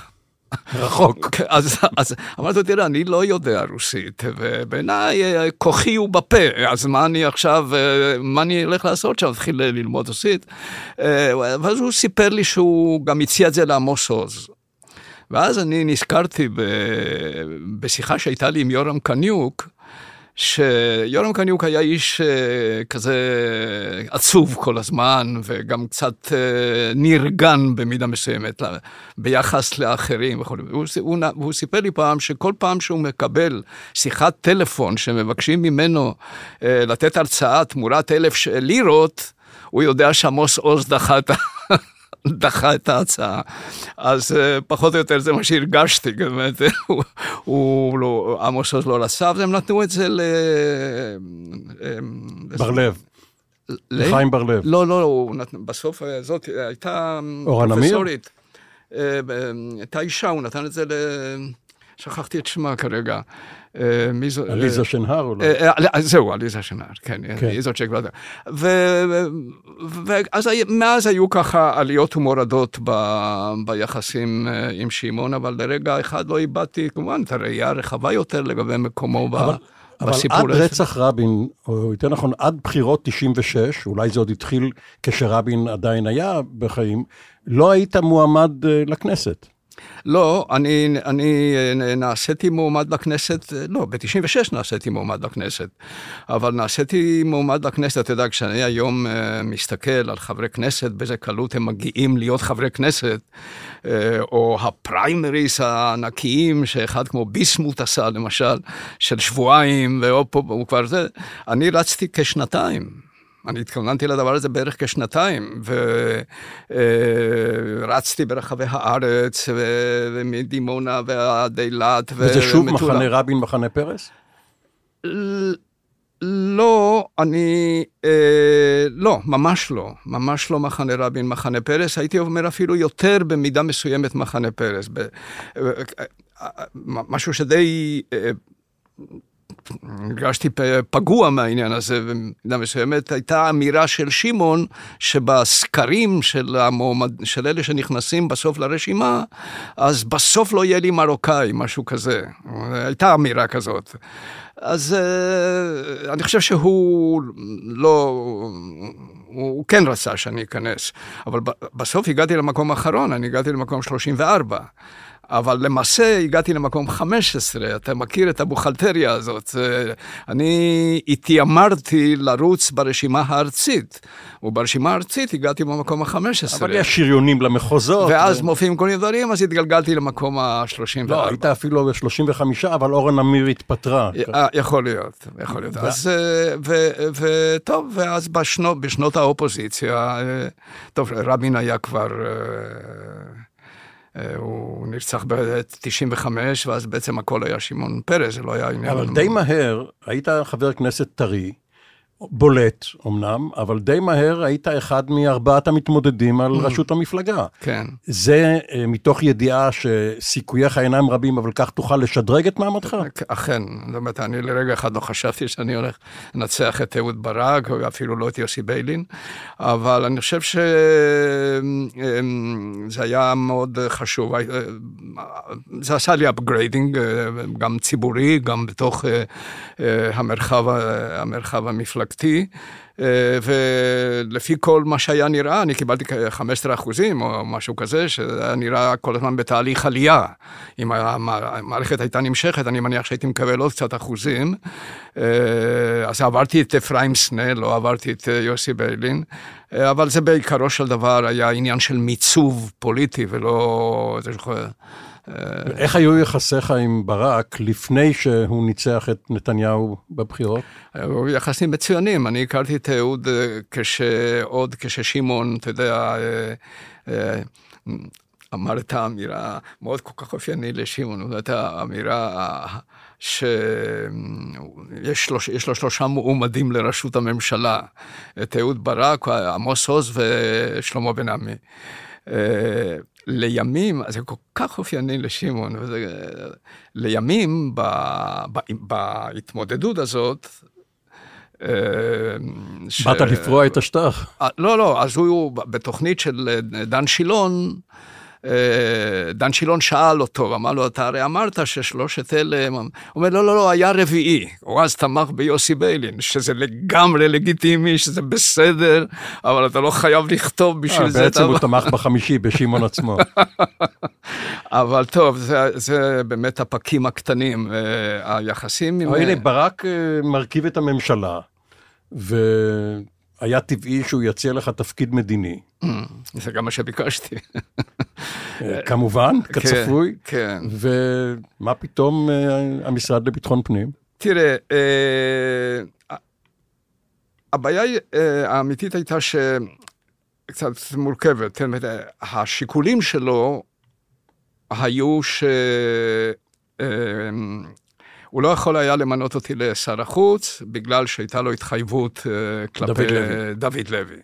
רחוק. אז, אז אמרתי, תראה, אני לא יודע רוסית, ובעיניי אה, כוחי הוא בפה, אז מה אני עכשיו, אה, מה אני הולך לעשות שם, להתחיל ללמוד רוסית? אה, ואז הוא סיפר לי שהוא גם הציע את זה לעמוס עוז. ואז אני נזכרתי ב, בשיחה שהייתה לי עם יורם קניוק, שיורם קניוק היה איש אה, כזה עצוב כל הזמן, וגם קצת אה, נרגן במידה מסוימת ביחס לאחרים וכו'. והוא, הוא, הוא סיפר לי פעם שכל פעם שהוא מקבל שיחת טלפון שמבקשים ממנו אה, לתת הרצאה תמורת אלף לירות, הוא יודע שעמוס עוז דחה את ה... דחה את ההצעה. אז uh, פחות או יותר זה מה שהרגשתי, באמת, הוא, הוא לא, עמוס עוז לא רצה, והם נתנו את זה ל... אה, בר לב. לחיים בר לב. לא, לא, נתן, בסוף אה, זאת הייתה פרופסורית. הייתה אישה, הוא נתן את זה ל... שכחתי את שמה כרגע. אה, מי זו? עליזה שנהר אולי. אה, אה, זהו, עליזה שנהר, כן, כן. היא זאת שכבר... ואז מאז היו ככה עליות ומורדות ביחסים עם שמעון, אבל לרגע אחד לא איבדתי כמובן את הראייה הרחבה יותר לגבי מקומו בסיפור הזה. אבל עד רצח רבין, או יותר נכון, עד בחירות 96, אולי זה עוד התחיל כשרבין עדיין היה בחיים, לא היית מועמד לכנסת. לא, אני, אני נעשיתי מועמד לכנסת, לא, ב-96 נעשיתי מועמד לכנסת, אבל נעשיתי מועמד לכנסת, אתה יודע, כשאני היום אה, מסתכל על חברי כנסת, באיזה קלות הם מגיעים להיות חברי כנסת, אה, או הפריימריס הענקיים שאחד כמו ביסמוט עשה, למשל, של שבועיים, והוא כבר זה, אני רצתי כשנתיים. אני התכוננתי לדבר הזה בערך כשנתיים, ורצתי ברחבי הארץ, ומדימונה ועד אילת. וזה שוב מחנה רבין, מחנה פרס? לא, אני, אה, לא, ממש לא, ממש לא מחנה רבין, מחנה פרס, הייתי אומר אפילו יותר במידה מסוימת מחנה פרס, ב, אה, אה, משהו שדי אה, הרגשתי פגוע מהעניין הזה, ובמידה מסוימת הייתה אמירה של שמעון, שבסקרים של, המועמד, של אלה שנכנסים בסוף לרשימה, אז בסוף לא יהיה לי מרוקאי, משהו כזה. הייתה אמירה כזאת. אז אה, אני חושב שהוא לא, הוא כן רצה שאני אכנס, אבל בסוף הגעתי למקום האחרון, אני הגעתי למקום 34. אבל למעשה הגעתי למקום 15, אתה מכיר את הבוכלטריה הזאת. אני התיימרתי לרוץ ברשימה הארצית, וברשימה הארצית הגעתי במקום ה-15. אבל יש שריונים למחוזות. ואז ו... מופיעים כל מיני דברים, אז התגלגלתי למקום ה-34. לא, היית אפילו ב-35, אבל אורן אמיר התפטרה. אה, יכול להיות, יכול להיות. אז, אה, וטוב, ואז בשנות, בשנות האופוזיציה, אה, טוב, רבין היה כבר... אה, הוא נרצח ב-95, ואז בעצם הכל היה שמעון פרס, זה לא היה עניין... אבל די מהר, היית חבר כנסת טרי, בולט אמנם, אבל די מהר היית אחד מארבעת המתמודדים על mm. ראשות המפלגה. כן. זה אה, מתוך ידיעה שסיכוייך אינם רבים, אבל כך תוכל לשדרג את מעמדך? אכן, זאת אומרת, אני לרגע אחד לא חשבתי שאני הולך לנצח את אהוד ברק, או אפילו לא את יוסי ביילין, אבל אני חושב שזה אמ, היה מאוד חשוב. אה, זה עשה לי upgrading, אה, גם ציבורי, גם בתוך המרחב, המרחב המפלגה. מפלגתי, אה, ולפי כל מה שהיה נראה, אני קיבלתי 15 אחוזים או משהו כזה, שהיה נראה כל הזמן בתהליך עלייה. אם המערכת הייתה נמשכת, אני מניח שהייתי מקבל עוד קצת אחוזים. אה, אז עברתי את אפרים סנה, לא עברתי את אה, יוסי ביילין, אבל זה בעיקרו של דבר היה עניין של מיצוב פוליטי ולא... איך היו יחסיך עם ברק לפני שהוא ניצח את נתניהו בבחירות? היו יחסים מצוינים. אני הכרתי את אהוד עוד כששמעון, אתה יודע, אמר את האמירה, מאוד כל כך אופייני לשמעון, את האמירה שיש לו, לו שלושה מועמדים לראשות הממשלה, את אהוד ברק, עמוס עוז ושלמה בן עמי. לימים, זה כל כך אופייני לשמעון, וזה, לימים ב, ב, בהתמודדות הזאת, אה, ש... באת לפרוע את השטח. אה, לא, לא, אז הוא בתוכנית של דן שילון, דן שילון שאל אותו, אמר לו, אתה הרי אמרת ששלושת אלה, הוא אומר, לא, לא, לא, היה רביעי. הוא אז תמך ביוסי ביילין, שזה לגמרי לגיטימי, שזה בסדר, אבל אתה לא חייב לכתוב בשביל אה, זה. בעצם הוא תמך בחמישי, בשמעון עצמו. אבל טוב, זה, זה באמת הפקים הקטנים, אה, היחסים עם... הנה, ברק מרכיב את הממשלה, ו... היה טבעי שהוא יציע לך תפקיד מדיני. Mm, זה גם מה שביקשתי. אה, כמובן, כן, כצפוי. כן. ומה פתאום אה, המשרד לביטחון פנים? תראה, אה, הבעיה האמיתית הייתה שקצת מורכבת. כן, השיקולים שלו היו ש... הוא לא יכול היה למנות אותי לשר החוץ, בגלל שהייתה לו התחייבות uh, כלפי דוד לוי. דוד לוי.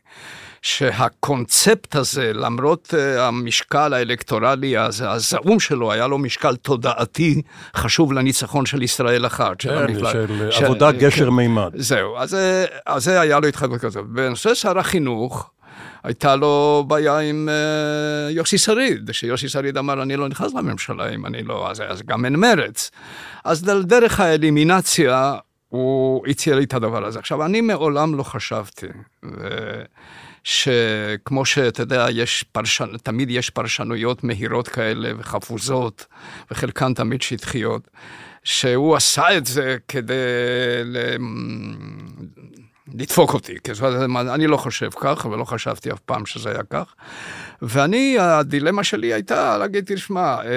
שהקונספט הזה, למרות uh, המשקל האלקטורלי הזעום שלו, היה לו משקל תודעתי חשוב לניצחון של ישראל אחת. של, כן, המפלג, של, של עבודה גשר כן, מימד. זהו, אז, אז זה היה לו התחייבות כזאת. בנושא שר החינוך, הייתה לו בעיה עם uh, יוסי שריד, שיוסי שריד אמר, אני לא נכנס לממשלה אם אני לא, אז, אז גם אין מרץ. אז דרך האלימינציה, הוא הציע לי את הדבר הזה. עכשיו, אני מעולם לא חשבתי, שכמו שאתה יודע, יש פרשנ... תמיד יש פרשנויות מהירות כאלה וחפוזות, וחלקן תמיד שטחיות, שהוא עשה את זה כדי. לדפוק אותי, כי אני לא חושב כך, ולא חשבתי אף פעם שזה היה כך. ואני, הדילמה שלי הייתה להגיד, תשמע, אה,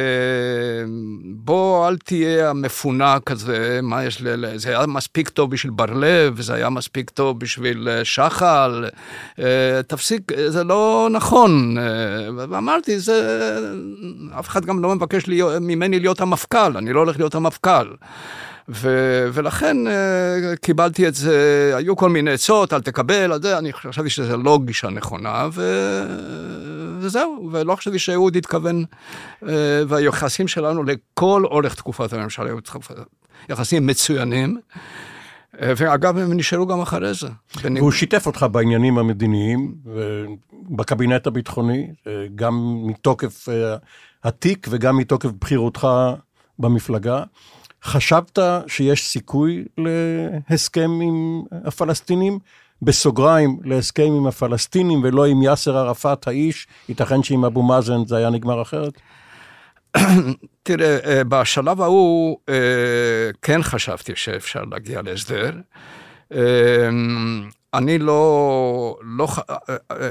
בוא אל תהיה המפונה כזה, מה יש ל... זה היה מספיק טוב בשביל בר-לב, זה היה מספיק טוב בשביל אה, שחל, אה, תפסיק, זה לא נכון. ואמרתי, זה... אף אחד גם לא מבקש להיות, ממני להיות המפכ"ל, אני לא הולך להיות המפכ"ל. ו- ולכן uh, קיבלתי את זה, היו כל מיני עצות, אל תקבל, זה, אני חשבתי שזה לא גישה נכונה, ו- וזהו, ולא חשבתי שאהוד התכוון, uh, והיחסים שלנו לכל אורך תקופת הממשלה היו יחסים מצוינים. אה, ואגב, הם נשארו גם אחרי זה. והוא שיתף אותך בעניינים המדיניים, בקבינט הביטחוני, גם מתוקף התיק וגם מתוקף בחירותך במפלגה. חשבת שיש סיכוי להסכם עם הפלסטינים? בסוגריים, להסכם עם הפלסטינים ולא עם יאסר ערפאת האיש, ייתכן שעם אבו מאזן זה היה נגמר אחרת? תראה, אה, בשלב ההוא אה, כן חשבתי שאפשר להגיע להסדר. אה, אני לא, לא,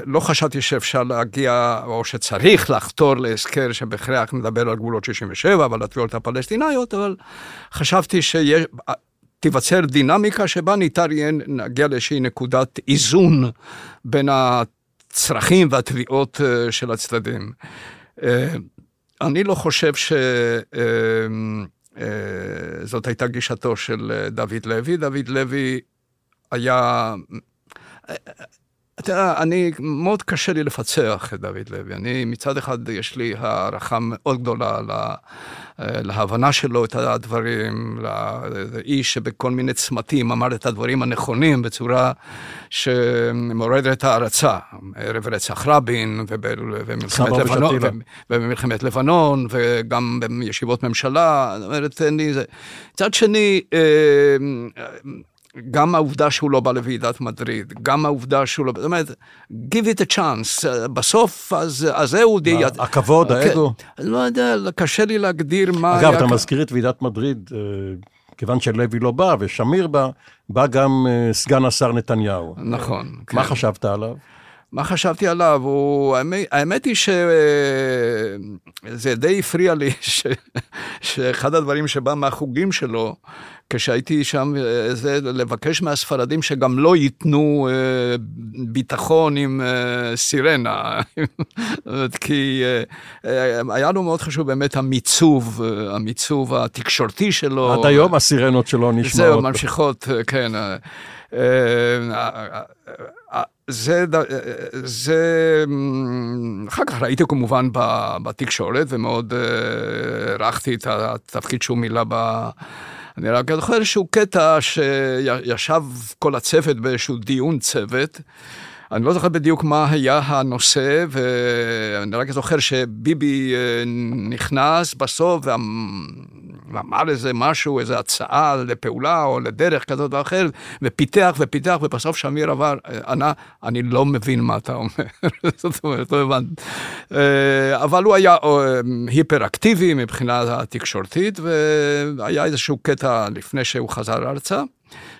לא חשבתי שאפשר להגיע, או שצריך לחתור להזכר שבהכרח נדבר על גבולות 67 ועל התביעות הפלסטיניות, אבל חשבתי שתיווצר דינמיקה שבה ניתן יהיה להגיע לאיזושהי נקודת איזון בין הצרכים והתביעות אה, של הצדדים. אה, אני לא חושב שזאת אה, הייתה גישתו של דוד לוי. דוד לוי היה אתה יודע, אני, מאוד קשה לי לפצח את דוד לוי. אני, מצד אחד, יש לי הערכה מאוד גדולה לה, להבנה שלו את הדברים, לאיש שבכל מיני צמתים אמר את הדברים הנכונים בצורה שמעוררת הערצה. ערב רצח רבין, ובמלחמת לבנון, ובמלחמת לבנון, וגם בישיבות ממשלה. זאת אומרת, אני... מצד שני, אה, גם העובדה שהוא לא בא לוועידת מדריד, גם העובדה שהוא לא... זאת אומרת, give it a chance, בסוף, אז, אז אהוד... הכבוד, האגו? לא יודע, קשה לי להגדיר מה... אגב, אתה מזכיר את ועידת מדריד, אה, כיוון שלוי לא בא ושמיר בא, בא גם אה, סגן השר נתניהו. נכון. מה כן. חשבת עליו? מה חשבתי עליו? הוא, האמת, האמת היא שזה די הפריע לי ש, שאחד הדברים שבא מהחוגים שלו, כשהייתי שם, זה לבקש מהספרדים שגם לא ייתנו אה, ביטחון עם אה, סירנה. כי אה, היה לו מאוד חשוב באמת המיצוב, המיצוב התקשורתי שלו. עד היום הסירנות שלו נשמעות. זהו, ממשיכות, כן. זה, זה, אחר כך ראיתי כמובן בתקשורת ומאוד הערכתי את התפקיד שהוא מילא ב... אני רק זוכר איזשהו קטע שישב כל הצוות באיזשהו דיון צוות. אני לא זוכר בדיוק מה היה הנושא, ואני רק זוכר שביבי נכנס בסוף ואמר איזה משהו, איזה הצעה לפעולה או לדרך כזאת או אחרת, ופיתח ופיתח, ובסוף שמיר עבר, ענה, אני לא מבין מה אתה אומר. זאת אומרת, לא הבנתי. אבל הוא היה היפר-אקטיבי מבחינה התקשורתית, והיה איזשהו קטע לפני שהוא חזר ארצה.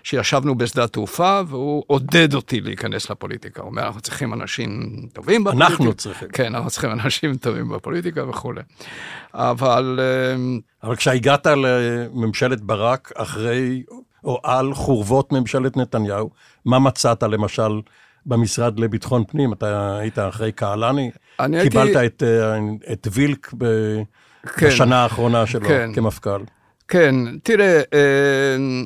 שישבנו בשדה התעופה, והוא עודד אותי להיכנס לפוליטיקה. הוא אומר, אנחנו צריכים אנשים טובים בפוליטיקה. אנחנו צריכים. כן, אנחנו צריכים אנשים טובים בפוליטיקה וכולי. אבל... אמ, אבל כשהגעת לממשלת ברק, אחרי או על חורבות ממשלת נתניהו, מה מצאת למשל במשרד לביטחון פנים? אתה היית אחרי קהלני? קיבלת הייתי... את, אה, את וילק ב... כן, בשנה האחרונה שלו כן, כמפכ"ל. כן, תראה, אמ,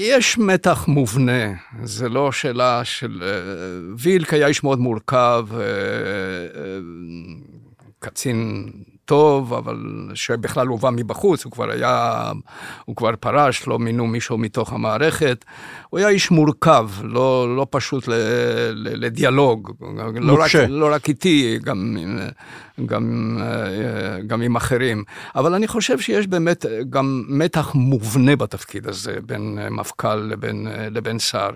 יש מתח מובנה, זה לא שאלה של... אה, וילק היה איש מאוד מורכב, אה, אה, קצין טוב, אבל שבכלל הוא בא מבחוץ, הוא כבר היה, הוא כבר פרש, לא מינו מישהו מתוך המערכת. הוא היה איש מורכב, לא, לא פשוט ל, ל, לדיאלוג. לא רק, לא רק איתי, גם, גם, גם עם אחרים. אבל אני חושב שיש באמת גם מתח מובנה בתפקיד הזה, בין מפכ"ל לבין, לבין שר.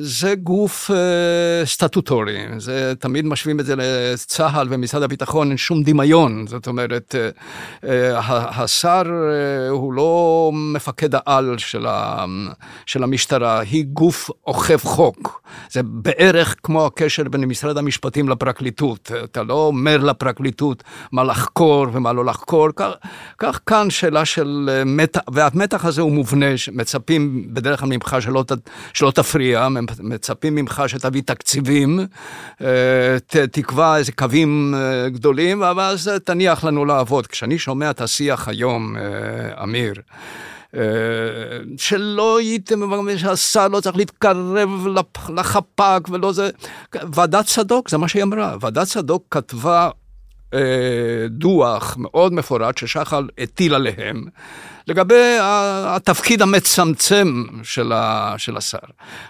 זה גוף סטטוטורי, זה, תמיד משווים את זה לצה"ל ומשרד הביטחון, שום דמיון. זאת אומרת, השר הוא לא מפקד העל של ה... של המשטרה היא גוף אוכף חוק. זה בערך כמו הקשר בין משרד המשפטים לפרקליטות. אתה לא אומר לפרקליטות מה לחקור ומה לא לחקור. כך, כך כאן שאלה של אה, מתח, והמתח הזה הוא מובנה, מצפים בדרך כלל ממך שלא, שלא תפריע, מצפים ממך שתביא תקציבים, אה, תקבע איזה קווים אה, גדולים, אבל אז תניח לנו לעבוד. כשאני שומע את השיח היום, אמיר, שלא הייתם, שהשר לא צריך להתקרב לחפ"ק ולא זה. ועדת צדוק, זה מה שהיא אמרה. ועדת צדוק כתבה אה, דוח מאוד מפורט ששחל הטיל עליהם, לגבי התפקיד המצמצם של, ה, של השר.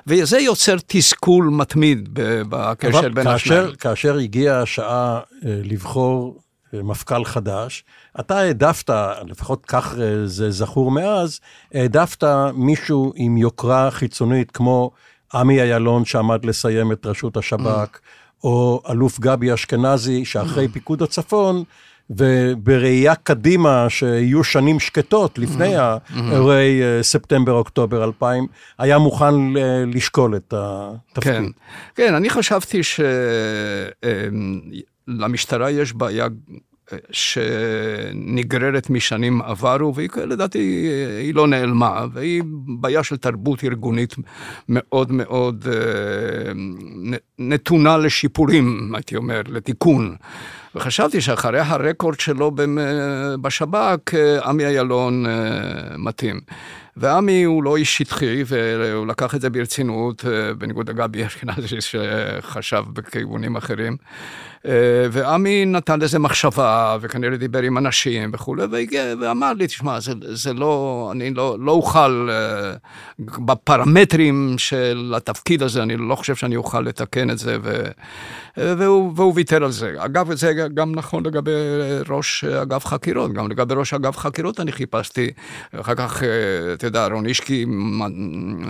וזה יוצר תסכול מתמיד בקשר בין השניים. כאשר הגיעה השעה אה, לבחור מפכ"ל חדש, אתה העדפת, לפחות כך אה, זה זכור מאז, העדפת מישהו עם יוקרה חיצונית כמו עמי אילון שעמד לסיים את רשות השב"כ, או אלוף גבי אשכנזי שאחרי פיקוד הצפון, ובראייה קדימה שיהיו שנים שקטות לפני האירועי אה, ספטמבר-אוקטובר 2000, היה מוכן לשקול את התפקיד. כן, כן, אני חשבתי שלמשטרה יש בעיה שנגררת משנים עברו, והיא לדעתי היא לא נעלמה, והיא בעיה של תרבות ארגונית מאוד מאוד אה, נתונה לשיפורים, הייתי אומר, לתיקון. וחשבתי שאחרי הרקורד שלו בשב"כ, אה, עמי אילון אה, מתאים. ועמי הוא לא איש שטחי, והוא לקח את זה ברצינות, בניגוד לגבי אשכנזי שחשב בכיוונים אחרים. אה, ועמי נתן לזה מחשבה, וכנראה דיבר עם אנשים וכולי, ואמר לי, תשמע, זה, זה לא, אני לא, לא אוכל, אה, בפרמטרים של התפקיד הזה, אני לא חושב שאני אוכל לתקן את זה, ו, והוא, והוא ויתר על זה. אגב, זה גם נכון לגבי ראש אגף חקירות, גם לגבי ראש אגף חקירות אני חיפשתי, אחר כך, אה, אתה יודע, רונישקי...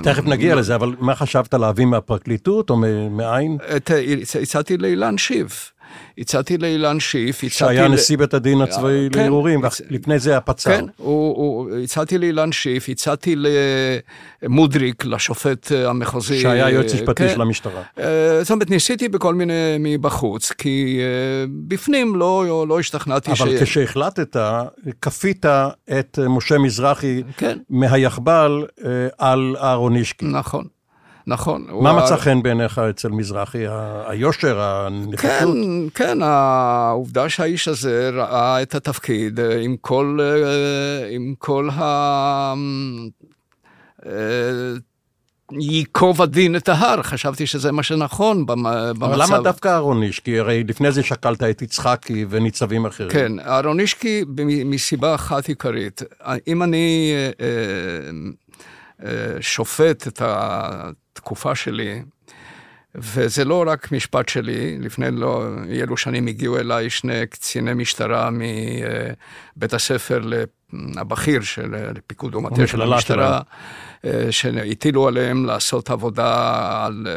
תכף נגיע לזה, אבל מה חשבת להביא מהפרקליטות או מאין? הצעתי לאילן שיב. הצעתי לאילן שיף, הצעתי... שהיה נשיא בית הדין הצבאי כן, לערעורים, לפני זה הפצ"ר. כן, הצעתי לאילן שיף, הצעתי למודריק, לשופט אה, המחוזי. שהיה יועץ משפטי כן. של המשטרה. אה, זאת אומרת, ניסיתי בכל מיני מבחוץ, כי אה, בפנים לא, לא השתכנעתי אבל ש... כשהחלטת, כפית את משה מזרחי כן, מהיחב"ל אה, על אהרונישקי. נכון, נכון. מה מצא חן בעיניך אצל מזרחי? ה- היושר, הנחישות? כן, כן, העובדה שהאיש הזה ראה את התפקיד אה, עם כל, אה, עם כל ה... אה, ייקוב הדין את ההר, חשבתי שזה מה שנכון במ- במצב. אבל למה דווקא אהרונישקי? הרי לפני זה שקלת את יצחקי וניצבים אחרים. כן, אהרונישקי במ- מסיבה אחת עיקרית. אם אני אה, אה, שופט את התקופה שלי, וזה לא רק משפט שלי, לפני לא אילו שנים הגיעו אליי שני קציני משטרה מבית הספר הבכיר של פיקוד ומטה של המשטרה, אה, שהטילו עליהם לעשות עבודה על, אה,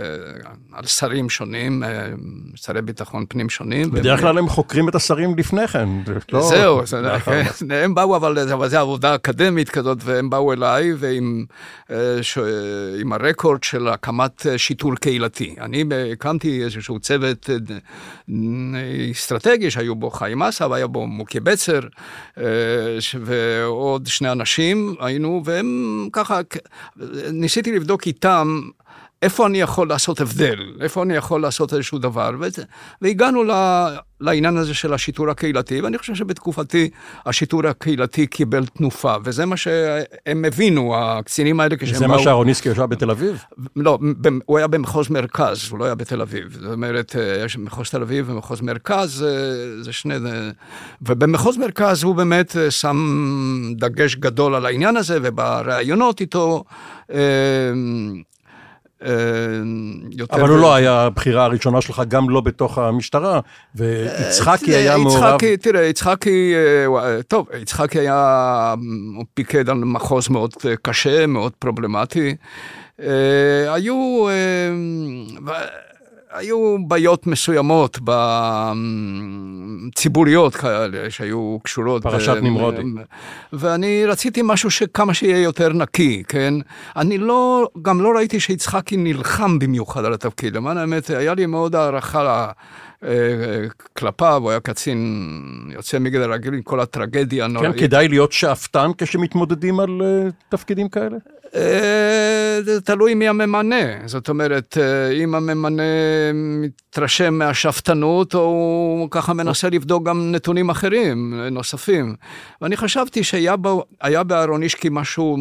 על שרים שונים, אה, שרי ביטחון פנים שונים. בדרך כלל הם חוקרים את השרים לפני כן. לא זהו, זה- לאחר כן. הם באו, אבל זו עבודה אקדמית כזאת, והם באו אליי ועם אה, ש- עם הרקורד של הקמת שיטור קהילתי. אני הקמתי איזשהו צוות אסטרטגי שהיו בו חיים אסא, והיה בו מוקי בצר, ועוד שני אנשים היינו, והם ככה, ניסיתי לבדוק איתם. איפה אני יכול לעשות הבדל, איפה אני יכול לעשות איזשהו דבר, והגענו לעניין הזה של השיטור הקהילתי, ואני חושב שבתקופתי השיטור הקהילתי קיבל תנופה, וזה מה שהם הבינו, הקצינים האלה, כשהם זה מה שאהרונישקי ישב בתל אביב? לא, הוא היה במחוז מרכז, הוא לא היה בתל אביב. זאת אומרת, אה, יש מחוז תל אביב ומחוז מרכז, אה, זה שני... ובמחוז מרכז הוא באמת אה, שם דגש גדול על העניין הזה, ובראיונות איתו... אה, אה, יותר... אבל הוא לא היה הבחירה הראשונה שלך, גם לא בתוך המשטרה, ויצחקי היה מעורב... יצחקי, תראה, יצחקי, אה, אה, טוב, יצחקי היה, הוא פיקד על מחוז מאוד אה, קשה, מאוד פרובלמטי. אה, היו, אה, היו בעיות מסוימות ציבוריות כאלה שהיו קשורות. פרשת נמרודי. ואני רציתי משהו שכמה שיהיה יותר נקי, כן? אני לא, גם לא ראיתי שיצחקי נלחם במיוחד על התפקיד. למען האמת, היה לי מאוד הערכה אה, כלפיו, הוא היה קצין יוצא מגדר רגיל עם כל הטרגדיה כן, הנוראית. כדאי להיות שאפתן כשמתמודדים על אה, תפקידים כאלה? אה, זה תלוי מי הממנה, זאת אומרת, אה, אם הממנה מתרשם מהשאפתנות, או הוא ככה מנסה לבדוק גם נתונים אחרים, נוספים. ואני חשבתי שהיה היה באהרונישקי משהו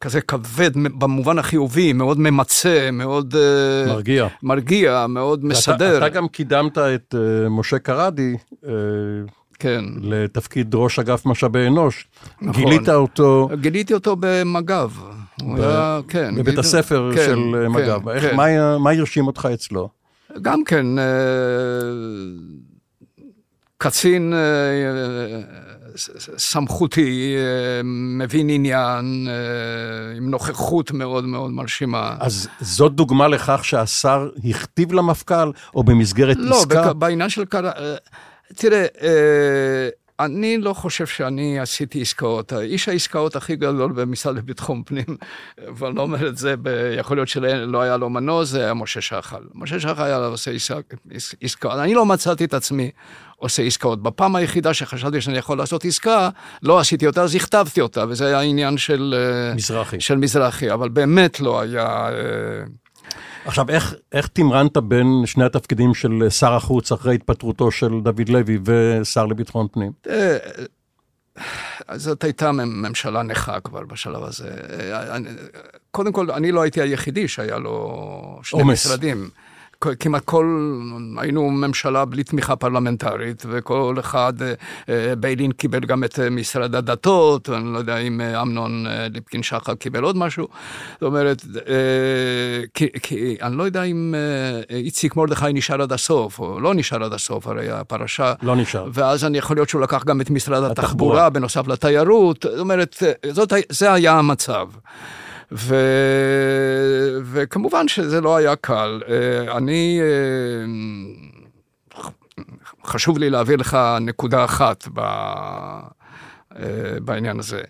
כזה כבד, במובן החיובי, מאוד ממצה, מאוד... אה, מרגיע. מרגיע, מאוד ואתה- מסדר. אתה גם קידמת את אה, משה קרדי אה, כן. לתפקיד ראש אגף משאבי אנוש. נכון. גילית אותו גיליתי אותו במג"ב. הוא ב- היה, כן. בבית גיליתי- הספר כן, של אה, כן, מג"ב. איך- כן. מה הרשים אותך אצלו? גם כן, אה, קצין אה, סמכותי, מבין עניין, עם נוכחות מאוד מאוד מרשימה. אז זאת דוגמה לכך שהשר הכתיב למפכ"ל, או במסגרת לא, עסקה? בק- בעניין של. אה, תראה, אה, אני לא חושב שאני עשיתי עסקאות. איש העסקאות הכי גדול במשרד לביטחון פנים, ואני לא אומר את זה, ב- יכול להיות שלא היה לו מנוע, זה היה משה שחל. משה שחל היה עושה עסק- עס- עסקאות. אני לא מצאתי את עצמי עושה עסקאות. בפעם היחידה שחשבתי שאני יכול לעשות עסקה, לא עשיתי אותה, אז הכתבתי אותה, וזה היה עניין של... אה, מזרחי. של מזרחי, אבל באמת לא היה... אה, עכשיו, איך, איך תמרנת בין שני התפקידים של שר החוץ אחרי התפטרותו של דוד לוי ושר לביטחון פנים? אה, זאת הייתה ממשלה נכה כבר בשלב הזה. אה, קודם כל, אני לא הייתי היחידי שהיה לו שני עומס. משרדים. כ- כמעט כל, היינו ממשלה בלי תמיכה פרלמנטרית, וכל אחד, אה, אה, ביילין קיבל גם את אה, משרד הדתות, ואני לא יודע אם אמנון ליפקין שחר קיבל עוד משהו. זאת אומרת, כי, כי אני לא יודע אם איציק מרדכי נשאר עד הסוף, או לא נשאר עד הסוף, הרי הפרשה... לא נשאר. ואז אני יכול להיות שהוא לקח גם את משרד התחבורה. התחבורה, בנוסף לתיירות, זאת אומרת, זאת, זה היה המצב. ו... וכמובן שזה לא היה קל. אה, אני, אה, חשוב לי להעביר לך נקודה אחת ב, בעניין הזה.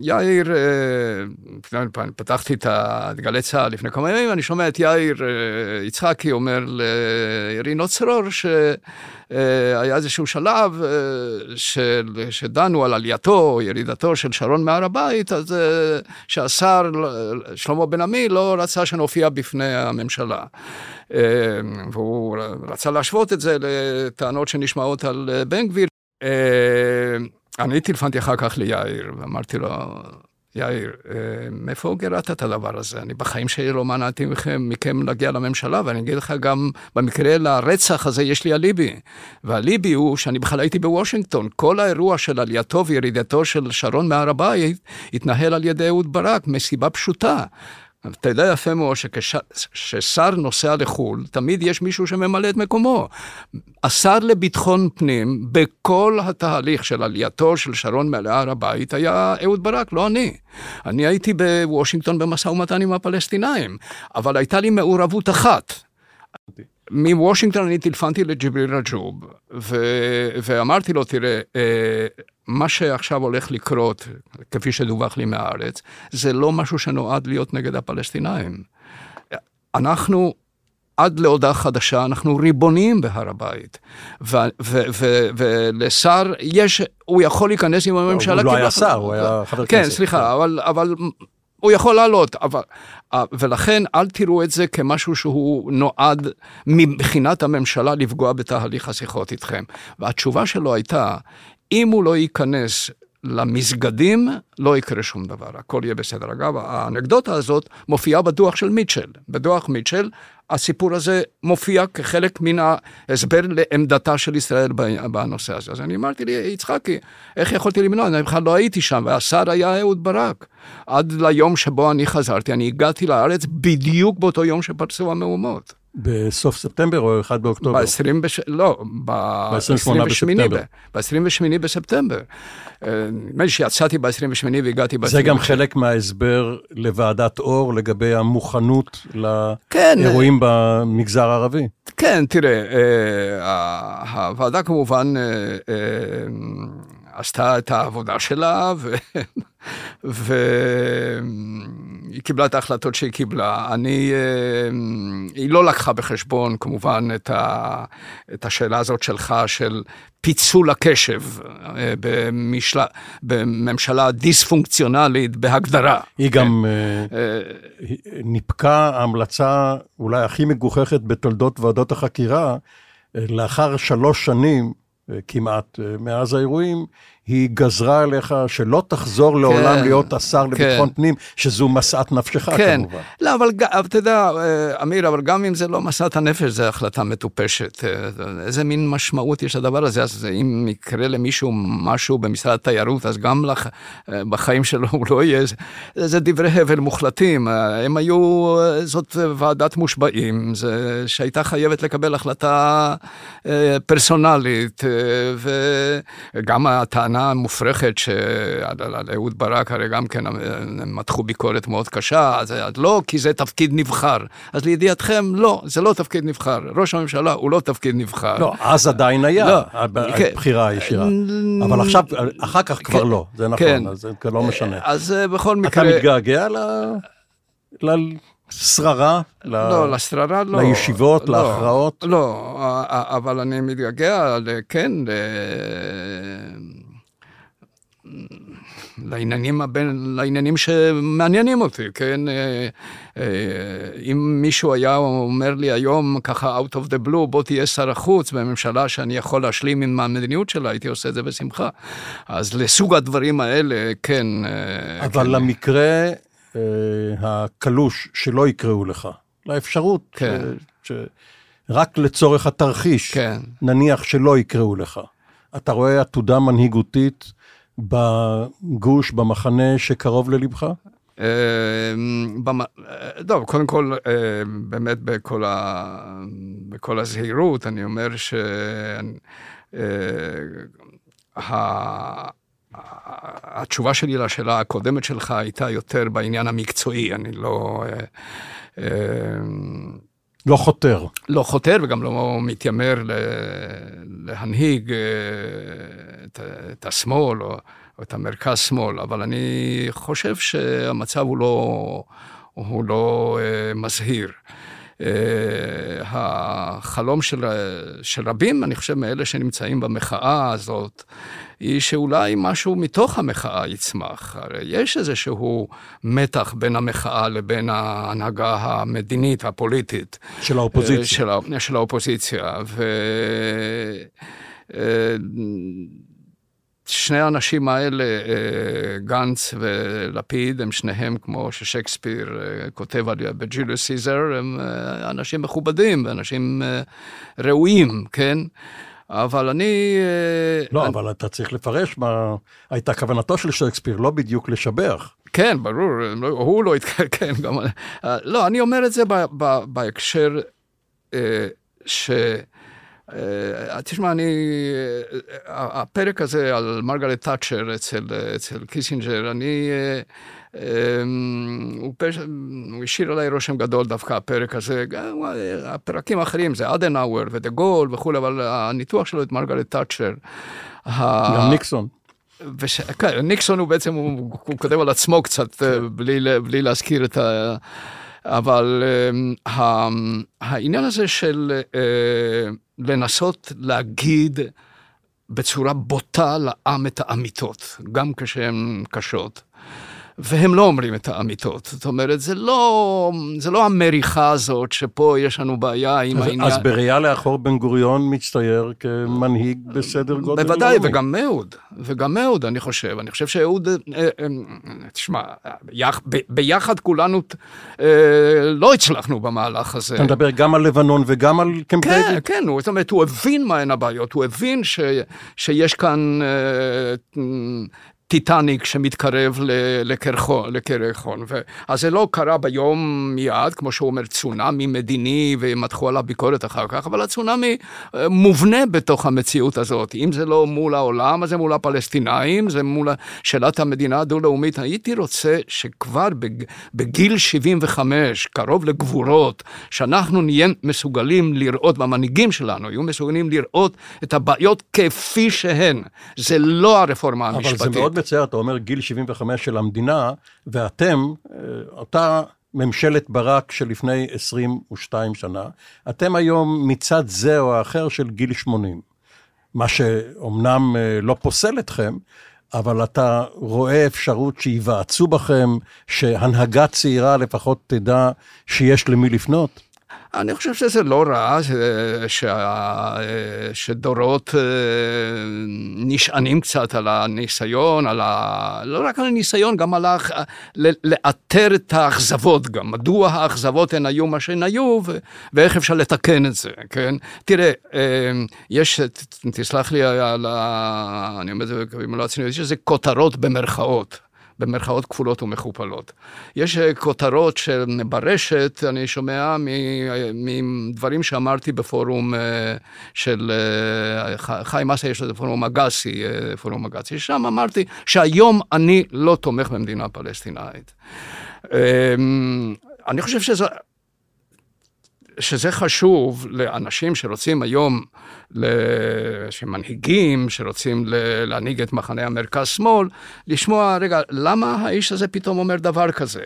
יאיר, פתחתי את גלי צה"ל לפני כמה ימים, אני שומע את יאיר יצחקי אומר לרינו צרור שהיה איזשהו שלב של, שדנו על עלייתו, ירידתו של שרון מהר הבית, אז שהשר שלמה בן עמי לא רצה שנופיע בפני הממשלה. והוא רצה להשוות את זה לטענות שנשמעות על בן גביר. אני טלפנתי אחר כך ליאיר, ואמרתי לו, יאיר, מאיפה גירדת את הדבר הזה? אני בחיים שלי לא מנעתי מכם, מכם להגיע לממשלה, ואני אגיד לך גם, במקרה לרצח הזה יש לי אליבי. והאליבי הוא שאני בכלל הייתי בוושינגטון. כל האירוע של עלייתו וירידתו של שרון מהר הבית התנהל על ידי אהוד ברק, מסיבה פשוטה. אתה יודע יפה מאוד שכששר נוסע לחו"ל, תמיד יש מישהו שממלא את מקומו. השר לביטחון פנים, בכל התהליך של עלייתו של שרון מהר הבית, היה אהוד ברק, לא אני. אני הייתי בוושינגטון במשא ומתן עם הפלסטינאים, אבל הייתה לי מעורבות אחת. מוושינגטון אני טלפנתי לג'יבריל רג'וב, ואמרתי לו, תראה, מה שעכשיו הולך לקרות, כפי שדווח לי מהארץ, זה לא משהו שנועד להיות נגד הפלסטינאים. אנחנו, עד להודעה חדשה, אנחנו ריבונים בהר הבית. ולשר, יש, הוא יכול להיכנס עם הממשלה. הוא לא היה שר, הוא היה חבר כן, כנסת. כן, סליחה, אבל, אבל הוא יכול לעלות, אבל... ולכן אל תראו את זה כמשהו שהוא נועד מבחינת הממשלה לפגוע בתהליך השיחות איתכם. והתשובה שלו הייתה, אם הוא לא ייכנס למסגדים, לא יקרה שום דבר, הכל יהיה בסדר. אגב, האנקדוטה הזאת מופיעה בדוח של מיטשל. בדוח מיטשל, הסיפור הזה מופיע כחלק מן ההסבר לעמדתה של ישראל בנושא הזה. אז אני אמרתי לי, יצחקי, איך יכולתי למנוע? אני בכלל לא הייתי שם, והשר היה אהוד ברק. עד ליום שבו אני חזרתי, אני הגעתי לארץ בדיוק באותו יום שפרצו המהומות. בסוף ספטמבר או 1 באוקטובר? ב-20, בש... לא, ב-28 בספטמבר. ב-28 בספטמבר. נדמה לי שיצאתי ב-28 והגעתי ב-28. זה גם חלק מההסבר לוועדת אור לגבי המוכנות כן, לאירועים במגזר הערבי. כן, תראה, הוועדה כמובן עשתה את העבודה שלה. והיא קיבלה את ההחלטות שהיא קיבלה. אני, היא לא לקחה בחשבון כמובן את, ה... את השאלה הזאת שלך של פיצול הקשב במשל... בממשלה דיספונקציונלית בהגדרה. היא גם ניפקה המלצה אולי הכי מגוחכת בתולדות ועדות החקירה, לאחר שלוש שנים כמעט מאז האירועים, היא גזרה עליך שלא תחזור כן, לעולם להיות השר כן. לביטחון פנים, שזו משאת נפשך כן. כמובן. לא, אבל אתה יודע, אמיר, אבל גם אם זה לא משאת הנפש, זו החלטה מטופשת. איזה מין משמעות יש לדבר הזה? אז אם יקרה למישהו משהו במשרד התיירות, אז גם לח... בחיים שלו הוא לא יהיה... זה דברי הבל מוחלטים. הם היו, זאת ועדת מושבעים, זה, שהייתה חייבת לקבל החלטה פרסונלית, וגם הטענה... המופרכת שעל אהוד ברק, הרי גם כן הם מתחו ביקורת מאוד קשה, אז לא, כי זה תפקיד נבחר. אז לידיעתכם, לא, זה לא תפקיד נבחר. ראש הממשלה הוא לא תפקיד נבחר. לא, אז עדיין היה לא, הבחירה הישירה. אבל עכשיו, אחר כך כבר לא, זה נכון, כן. אז זה לא משנה. אז בכל מקרה... אתה מתגעגע ל... שררה? לא, לשררה לא. לישיבות, לא, להכרעות? לא, אבל אני מתגעגע, כן, לעניינים, הבין, לעניינים שמעניינים אותי, כן? אם מישהו היה אומר לי היום, ככה out of the blue, בוא תהיה שר החוץ בממשלה שאני יכול להשלים עם המדיניות שלה, הייתי עושה את זה בשמחה. אז לסוג הדברים האלה, כן. אבל כן. למקרה אה, הקלוש שלא יקראו לך, לאפשרות, כן. ש, ש, רק לצורך התרחיש, כן. נניח שלא יקראו לך. אתה רואה עתודה מנהיגותית בגוש, במחנה שקרוב ללבך? טוב, קודם כל, באמת בכל, ה... בכל הזהירות, אני אומר שה... התשובה שלי לשאלה הקודמת שלך הייתה יותר בעניין המקצועי, אני לא... לא חותר. לא חותר וגם לא מתיימר להנהיג את, את השמאל או, את המרכז-שמאל, אבל אני חושב שהמצב הוא לא, הוא לא מזהיר. אה, החלום של, של רבים, אני חושב, מאלה שנמצאים במחאה הזאת, היא שאולי משהו מתוך המחאה יצמח. הרי יש איזשהו מתח בין המחאה לבין ההנהגה המדינית, הפוליטית. של האופוזיציה. אה, של, של האופוזיציה. ו... אה, שני האנשים האלה, אה, גנץ ולפיד, הם שניהם, כמו ששייקספיר אה, כותב על בג'וליוס סיזר, הם אה, אנשים מכובדים ואנשים ראויים, כן? אבל אני... לא, אני... אבל אתה צריך לפרש מה הייתה כוונתו של שייקספיר, לא בדיוק לשבח. כן, ברור, לא, הוא לא התקרב, כן, גם... לא, אני אומר את זה בהקשר ש... Uh, תשמע, אני, uh, הפרק הזה על מרגרט תאצ'ר אצל, אצל קיסינג'ר, אני, uh, um, הוא, פש... הוא השאיר עליי רושם גדול דווקא הפרק הזה, גם הפרקים האחרים זה אדנאוור ודה גול וכולי, אבל הניתוח שלו את מרגרט תאצ'ר. גם ניקסון. וש... כן, ניקסון הוא בעצם, הוא, הוא כותב על עצמו קצת, בלי, בלי להזכיר את ה... אבל uh, העניין הזה של... Uh, לנסות להגיד בצורה בוטה לעם את האמיתות, גם כשהן קשות. והם לא אומרים את האמיתות. זאת אומרת, זה לא, זה לא המריחה הזאת שפה יש לנו בעיה עם אז, העניין. אז בראייה לאחור בן גוריון מצטייר כמנהיג בסדר גודל בוודאי, לאומי. וגם אהוד, וגם אהוד, אני חושב. אני חושב שאהוד, אה, אה, תשמע, ביחד כולנו אה, לא הצלחנו במהלך הזה. אתה מדבר גם על לבנון וגם על קמפ כן? כן, כן, זאת אומרת, הוא הבין מהן הבעיות, הוא הבין ש, שיש כאן... טיטניק שמתקרב לקרחון. אז זה לא קרה ביום מיד, כמו שהוא אומר, צונאמי מדיני, ומתחו עליו ביקורת אחר כך, אבל הצונאמי אה, מובנה בתוך המציאות הזאת. אם זה לא מול העולם, אז זה מול הפלסטינאים, זה מול שאלת המדינה הדו-לאומית. הייתי רוצה שכבר בגיל 75, קרוב לגבורות, שאנחנו נהיה מסוגלים לראות, במנהיגים שלנו, יהיו מסוגלים לראות את הבעיות כפי שהן. זה לא הרפורמה המשפטית. מצער, אתה אומר גיל 75 של המדינה, ואתם, אה, אותה ממשלת ברק שלפני 22 שנה, אתם היום מצד זה או האחר של גיל 80. מה שאומנם אה, לא פוסל אתכם, אבל אתה רואה אפשרות שייוועצו בכם, שהנהגה צעירה לפחות תדע שיש למי לפנות? אני חושב שזה לא רע ש... שדורות אה, נשענים קצת על הניסיון, על ה... לא רק על הניסיון, גם על ה... לאתר את האכזבות גם. מדוע האכזבות הן היו מה שהן היו, ו... ואיך אפשר לתקן את זה, כן? תראה, אה, יש, תסלח לי על ה... אני אומר את זה במלוא הצניעות, יש איזה כותרות במרכאות. במרכאות כפולות ומכופלות. יש אה, כותרות שברשת, אני שומע מדברים שאמרתי בפורום אה, של אה, חיים אסה, יש לזה פורום אגסי, פורום אגסי, שם אמרתי שהיום אני לא תומך במדינה פלסטינאית. אמ, אני חושב שזה... שזה חשוב לאנשים שרוצים היום, שמנהיגים, שרוצים להנהיג את מחנה המרכז-שמאל, לשמוע, רגע, למה האיש הזה פתאום אומר דבר כזה?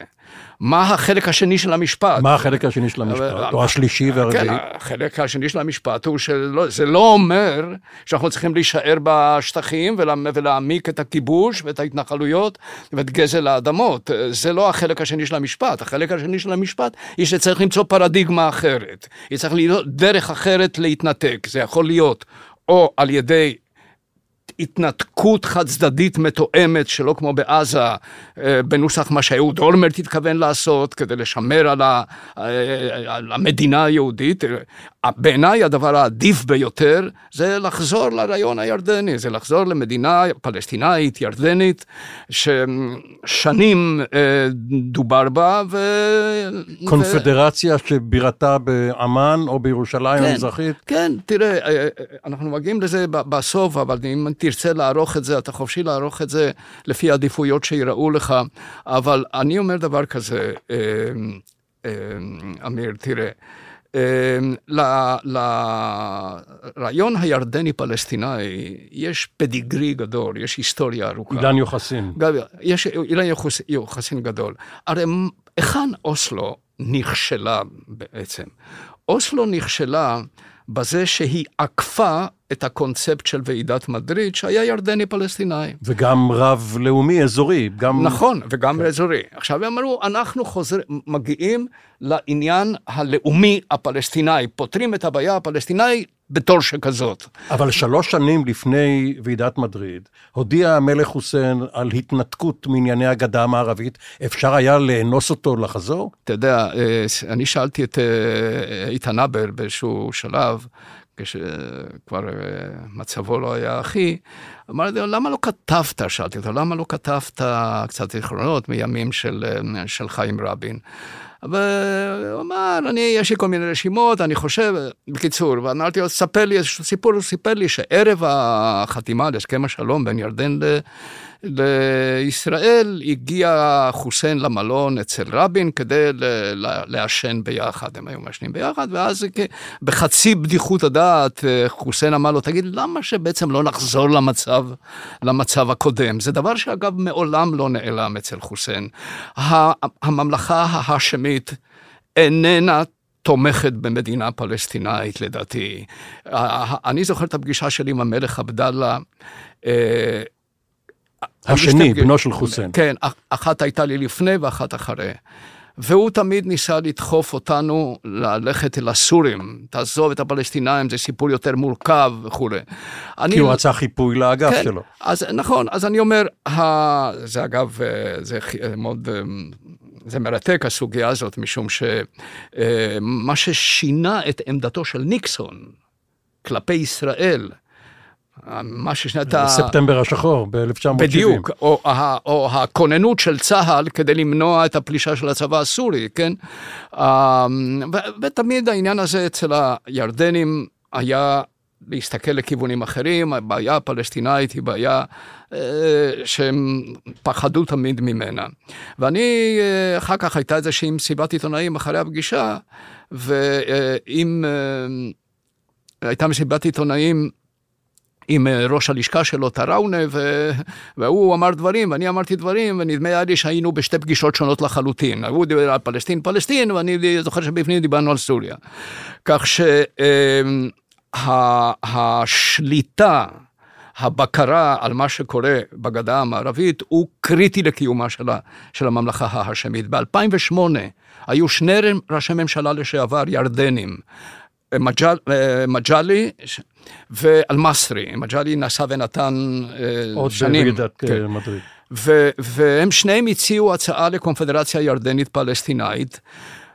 מה החלק השני של המשפט? מה החלק השני של המשפט? או השלישי והרביעי? כן, החלק השני של המשפט הוא שזה לא אומר שאנחנו צריכים להישאר בשטחים ולהעמיק את הכיבוש ואת ההתנחלויות ואת גזל האדמות. זה לא החלק השני של המשפט. החלק השני של המשפט היא שצריך למצוא פרדיגמה אחרת. היא צריכה להיות דרך אחרת להתנתק. זה יכול להיות או על ידי התנתקות חד צדדית מתואמת, שלא כמו בעזה, אה, בנוסח מה שאהוד אולמרט התכוון לעשות, כדי לשמר על, ה, אה, על המדינה היהודית. בעיניי הדבר העדיף ביותר זה לחזור לרעיון הירדני, זה לחזור למדינה פלסטינאית, ירדנית, ששנים אה, דובר בה. ו... קונפדרציה ו... שבירתה באמ"ן או בירושלים כן, המזרחית? כן, תראה, אנחנו מגיעים לזה בסוף, אבל אם תרצה לערוך את זה, אתה חופשי לערוך את זה לפי העדיפויות שיראו לך, אבל אני אומר דבר כזה, אמ, אמ, אמיר, תראה, לרעיון הירדני-פלסטיני יש פדיגרי גדול, יש היסטוריה ארוכה. אילן יוחסין. יש אילן יוחסין גדול. הרי היכן אוסלו נכשלה בעצם? אוסלו נכשלה בזה שהיא עקפה את הקונספט של ועידת מדריד, שהיה ירדני-פלסטיני. וגם רב-לאומי, אזורי. גם... נכון, וגם כן. אזורי. עכשיו הם אמרו, אנחנו חוזר, מגיעים לעניין הלאומי הפלסטיני, פותרים את הבעיה הפלסטינאי בתור שכזאת. אבל שלוש שנים לפני ועידת מדריד, הודיע המלך חוסיין על התנתקות מענייני הגדה המערבית, אפשר היה לאנוס אותו לחזור? אתה יודע, אה, אני שאלתי את אה, איתן הבר באיזשהו שלב, כשכבר אה, מצבו לא היה הכי, אמרתי לו, למה לא כתבת, שאלתי אותו, למה לא כתבת קצת זיכרונות מימים של, של חיים רבין? והוא אמר, אני, יש לי כל מיני רשימות, אני חושב, בקיצור, ואמרתי לו, ספר לי איזשהו סיפור, הוא סיפר לי שערב החתימה על הסכם השלום בין ירדן ל... לישראל הגיע חוסיין למלון אצל רבין כדי לעשן ביחד, הם היו מעשנים ביחד, ואז בחצי בדיחות הדעת חוסיין אמר לו, תגיד, למה שבעצם לא נחזור למצב, למצב הקודם? זה דבר שאגב מעולם לא נעלם אצל חוסיין. הממלכה ההאשמית איננה תומכת במדינה פלסטינאית, לדעתי. אני זוכר את הפגישה שלי עם המלך עבדאללה. אה, השני, בנו של חוסיין. כן, אחת הייתה לי לפני ואחת אחרי. והוא תמיד ניסה לדחוף אותנו ללכת אל הסורים, תעזוב את הפלסטינאים, זה סיפור יותר מורכב וכולי. כי הוא רצה חיפוי לאגף כן, שלו. אז נכון, אז אני אומר, ה... זה אגב, אה, זה מאוד, אה, זה מרתק הסוגיה הזאת, משום שמה אה, ששינה את עמדתו של ניקסון כלפי ישראל, מה ששנת ה... ספטמבר השחור ב-1970. בדיוק, או, או הכוננות של צה"ל כדי למנוע את הפלישה של הצבא הסורי, כן? אמ, ותמיד העניין הזה אצל הירדנים היה להסתכל לכיוונים אחרים, הבעיה הפלסטינאית היא בעיה אה, שהם פחדו תמיד ממנה. ואני, אה, אחר כך הייתה איזושהי מסיבת עיתונאים אחרי הפגישה, ואם אה, הייתה מסיבת עיתונאים עם אה, ראש הלשכה שלו, טראונה, ו... והוא אמר דברים, ואני אמרתי דברים, ונדמה היה לי שהיינו בשתי פגישות שונות לחלוטין. הוא דיבר על פלסטין, פלסטין, ואני זוכר שבפנים דיברנו על סוריה. כך שהשליטה, אמ, הבקרה על מה שקורה בגדה המערבית הוא קריטי לקיומה של, ה, של הממלכה ההאשמית. ב-2008 היו שני ראשי ממשלה לשעבר ירדנים, מג'ל, אה, מג'לי ואל-מסרי. מג'לי נסע ונתן אה, עוד שנים. עוד בוועידת כן. מדריד. ו- והם שניהם הציעו הצעה לקונפדרציה ירדנית פלסטינאית,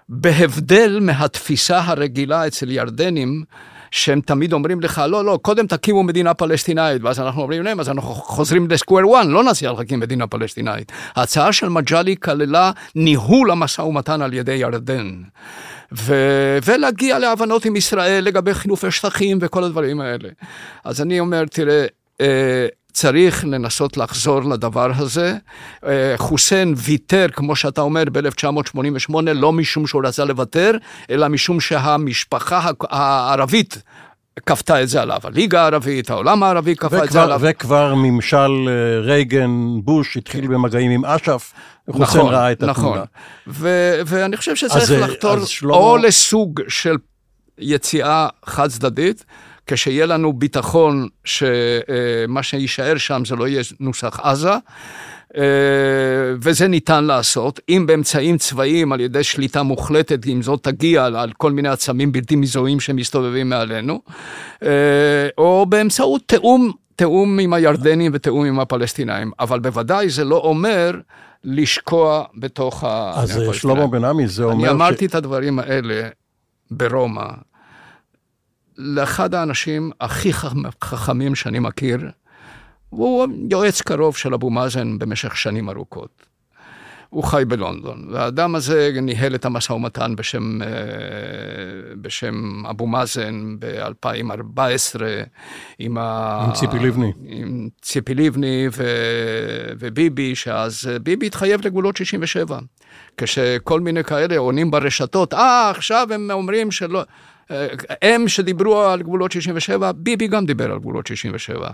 בהבדל מהתפיסה הרגילה אצל ירדנים, שהם תמיד אומרים לך, לא, לא, קודם תקימו מדינה פלסטינאית, ואז אנחנו אומרים להם, אז אנחנו חוזרים לסקוואר 1, לא נציע להקים מדינה פלסטינאית. ההצעה של מג'לי כללה ניהול המשא ומתן על ידי ירדן. ו- ולהגיע להבנות עם ישראל לגבי חילופי שטחים וכל הדברים האלה. אז אני אומר, תראה, אה, צריך לנסות לחזור לדבר הזה. אה, חוסיין ויתר, כמו שאתה אומר, ב-1988, לא משום שהוא רצה לוותר, אלא משום שהמשפחה הערבית כפתה את זה עליו. הליגה הערבית, העולם הערבי כפה את זה עליו. וכבר ממשל אה, רייגן, בוש, התחיל כן. במגעים עם אש"ף, חוסיין נכון, ראה את נכון. התמונה. נכון, ואני חושב שצריך אה, לחתור או לסוג של יציאה חד צדדית, כשיהיה לנו ביטחון שמה שיישאר שם זה לא יהיה נוסח עזה, אה, וזה ניתן לעשות, אם באמצעים צבאיים על ידי שליטה מוחלטת, אם זאת תגיע על כל מיני עצמים בלתי מזוהים שמסתובבים מעלינו, אה, או באמצעות תיאום, תיאום עם הירדנים ותיאום עם הפלסטינאים, אבל בוודאי זה לא אומר לשקוע בתוך ה... אז שלמה בן עמי, זה אומר ש... אני אמרתי את הדברים האלה ברומא, לאחד האנשים הכי חכמים שאני מכיר, והוא יועץ קרוב של אבו מאזן במשך שנים ארוכות. הוא חי בלונדון, והאדם הזה ניהל את המשא ומתן בשם, אה, בשם אבו מאזן ב-2014 עם, ה... עם ציפי לבני. עם ציפי לבני ו... וביבי, שאז ביבי התחייב לגבולות 67. כשכל מיני כאלה עונים ברשתות, אה, עכשיו הם אומרים שלא... הם שדיברו על גבולות 67, ביבי גם דיבר על גבולות 67.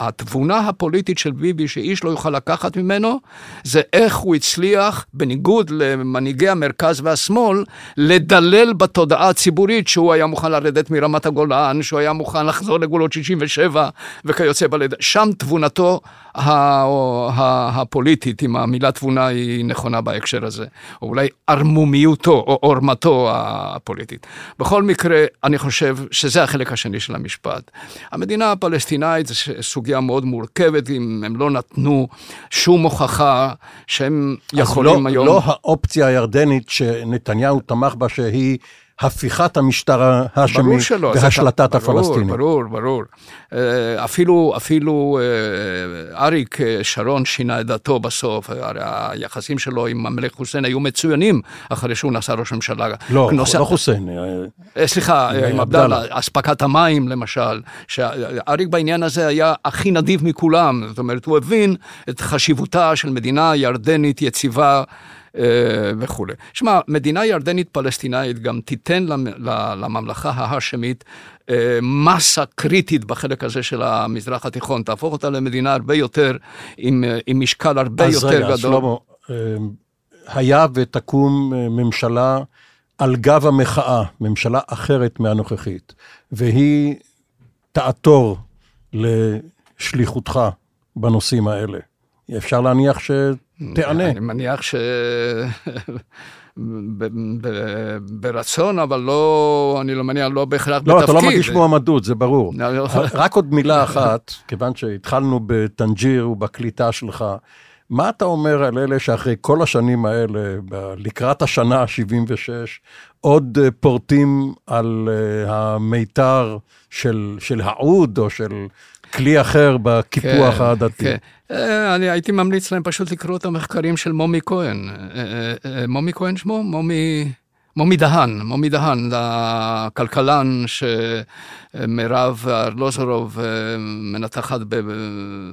התבונה הפוליטית של ביבי שאיש לא יוכל לקחת ממנו, זה איך הוא הצליח, בניגוד למנהיגי המרכז והשמאל, לדלל בתודעה הציבורית שהוא היה מוכן לרדת מרמת הגולן, שהוא היה מוכן לחזור לגבולות 67 וכיוצא בלידה. שם תבונתו הפוליטית, אם המילה תבונה היא נכונה בהקשר הזה, או אולי ערמומיותו או עורמתו הפוליטית. בכל מקרה, אני חושב שזה החלק השני של המשפט. המדינה הפלסטינאית זו סוגיה מאוד מורכבת, אם הם לא נתנו שום הוכחה שהם יכולים לא, היום... לא האופציה הירדנית שנתניהו תמך בה שהיא... הפיכת המשטר ההאשמי והשלטת הפלסטינים. ברור, ברור. אה, אפילו, אפילו אה, אריק שרון שינה את דעתו בסוף, הרי היחסים שלו עם המלך חוסיין היו מצוינים אחרי שהוא נעשה ראש ממשלה. לא, נוסע... לא חוסיין. אה, סליחה, עם עבדאללה, אספקת המים למשל, שאריק בעניין הזה היה הכי נדיב מכולם, זאת אומרת, הוא הבין את חשיבותה של מדינה ירדנית יציבה. אה, וכולי. שמע, מדינה ירדנית פלסטינאית גם תיתן לממלכה ההאשמית אה, מסה קריטית בחלק הזה של המזרח התיכון, תהפוך אותה למדינה הרבה יותר, עם, אה, עם משקל הרבה יותר רגע, גדול. אז רגע, שלמה, היה ותקום ממשלה על גב המחאה, ממשלה אחרת מהנוכחית, והיא תעתור לשליחותך בנושאים האלה. אפשר להניח ש... תענה. אני מניח ש... ברצון, אבל לא, אני לא מניח, לא בהכרח בתפקיד. לא, אתה לא מגיש מועמדות, זה ברור. לא. רק עוד מילה אחת, כיוון שהתחלנו בטנג'יר ובקליטה שלך, מה אתה אומר על אלה שאחרי כל השנים האלה, לקראת השנה ה-76, עוד אה, פורטים על אה, המיתר של, של העוד או של כלי אחר בקיפוח כן, העדתי? כן. אה, אני הייתי ממליץ להם פשוט לקרוא את המחקרים של מומי כהן. מומי כהן שמו? מומי... מומי דהן, מומי דהן, הכלכלן שמירב ארלוזורוב מנתחת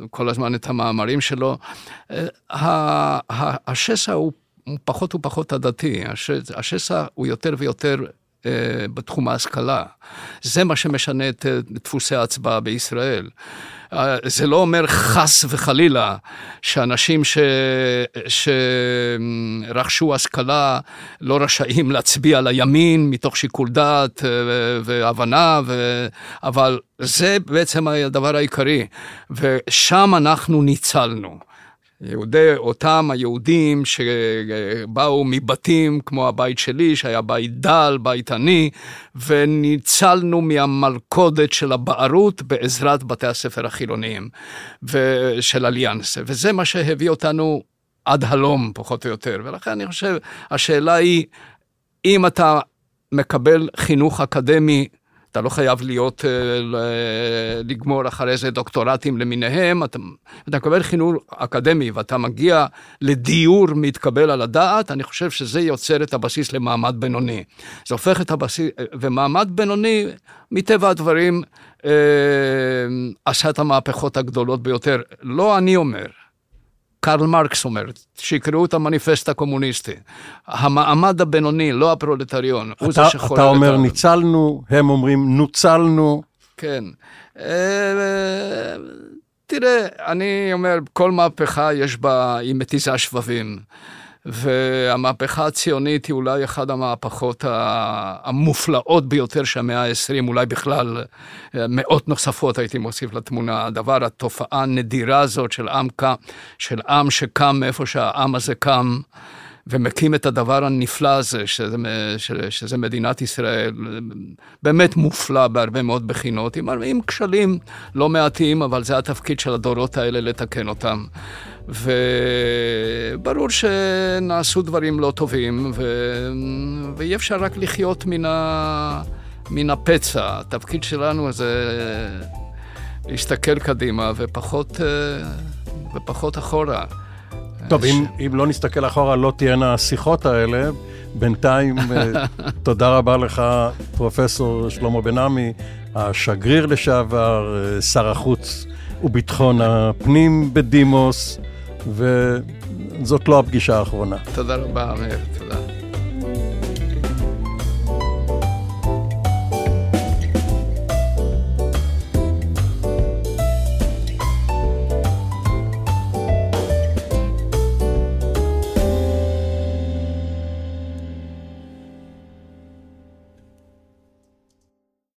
כל הזמן את המאמרים שלו. השסע הוא פחות ופחות עדתי, השסע הוא יותר ויותר אה, בתחום ההשכלה. זה מה שמשנה את דפוסי ההצבעה בישראל. זה לא אומר חס וחלילה שאנשים ש... שרכשו השכלה לא רשאים להצביע לימין מתוך שיקול דעת אה, והבנה, ו... אבל זה בעצם הדבר העיקרי, ושם אנחנו ניצלנו. יהודי, אותם היהודים שבאו מבתים כמו הבית שלי, שהיה בית דל, בית עני, וניצלנו מהמלכודת של הבערות בעזרת בתי הספר החילוניים של אליאנס. וזה מה שהביא אותנו עד הלום, פחות או יותר. ולכן אני חושב, השאלה היא, אם אתה מקבל חינוך אקדמי אתה לא חייב להיות, אה, לגמור אחרי זה דוקטורטים למיניהם, אתה, אתה מקבל חינוך אקדמי ואתה מגיע לדיור מתקבל על הדעת, אני חושב שזה יוצר את הבסיס למעמד בינוני. זה הופך את הבסיס, ומעמד בינוני, מטבע הדברים, אה, עשה את המהפכות הגדולות ביותר. לא אני אומר, קרל מרקס אומר, שיקראו את המניפסט הקומוניסטי. המעמד הבינוני, לא הפרולטריון, הוא זה שחולל את ה... אתה אומר ניצלנו, הם אומרים נוצלנו. כן. אה, תראה, אני אומר, כל מהפכה יש בה, היא מתיזה שבבים. והמהפכה הציונית היא אולי אחת המהפכות המופלאות ביותר של המאה ה-20, אולי בכלל מאות נוספות הייתי מוסיף לתמונה. הדבר, התופעה הנדירה הזאת של עם, של עם שקם מאיפה שהעם הזה קם. ומקים את הדבר הנפלא הזה, שזה, שזה, שזה מדינת ישראל, באמת מופלא בהרבה מאוד בחינות, עם, עם כשלים לא מעטים, אבל זה התפקיד של הדורות האלה לתקן אותם. וברור שנעשו דברים לא טובים, ו... ואי אפשר רק לחיות מן, ה... מן הפצע. התפקיד שלנו זה להסתכל קדימה ופחות, ופחות אחורה. טוב, אם, אם לא נסתכל אחורה, לא תהיינה השיחות האלה. בינתיים, אה, תודה רבה לך, פרופסור שלמה בן עמי, השגריר לשעבר, אה, שר החוץ וביטחון הפנים בדימוס, וזאת לא הפגישה האחרונה. תודה רבה, מאיר.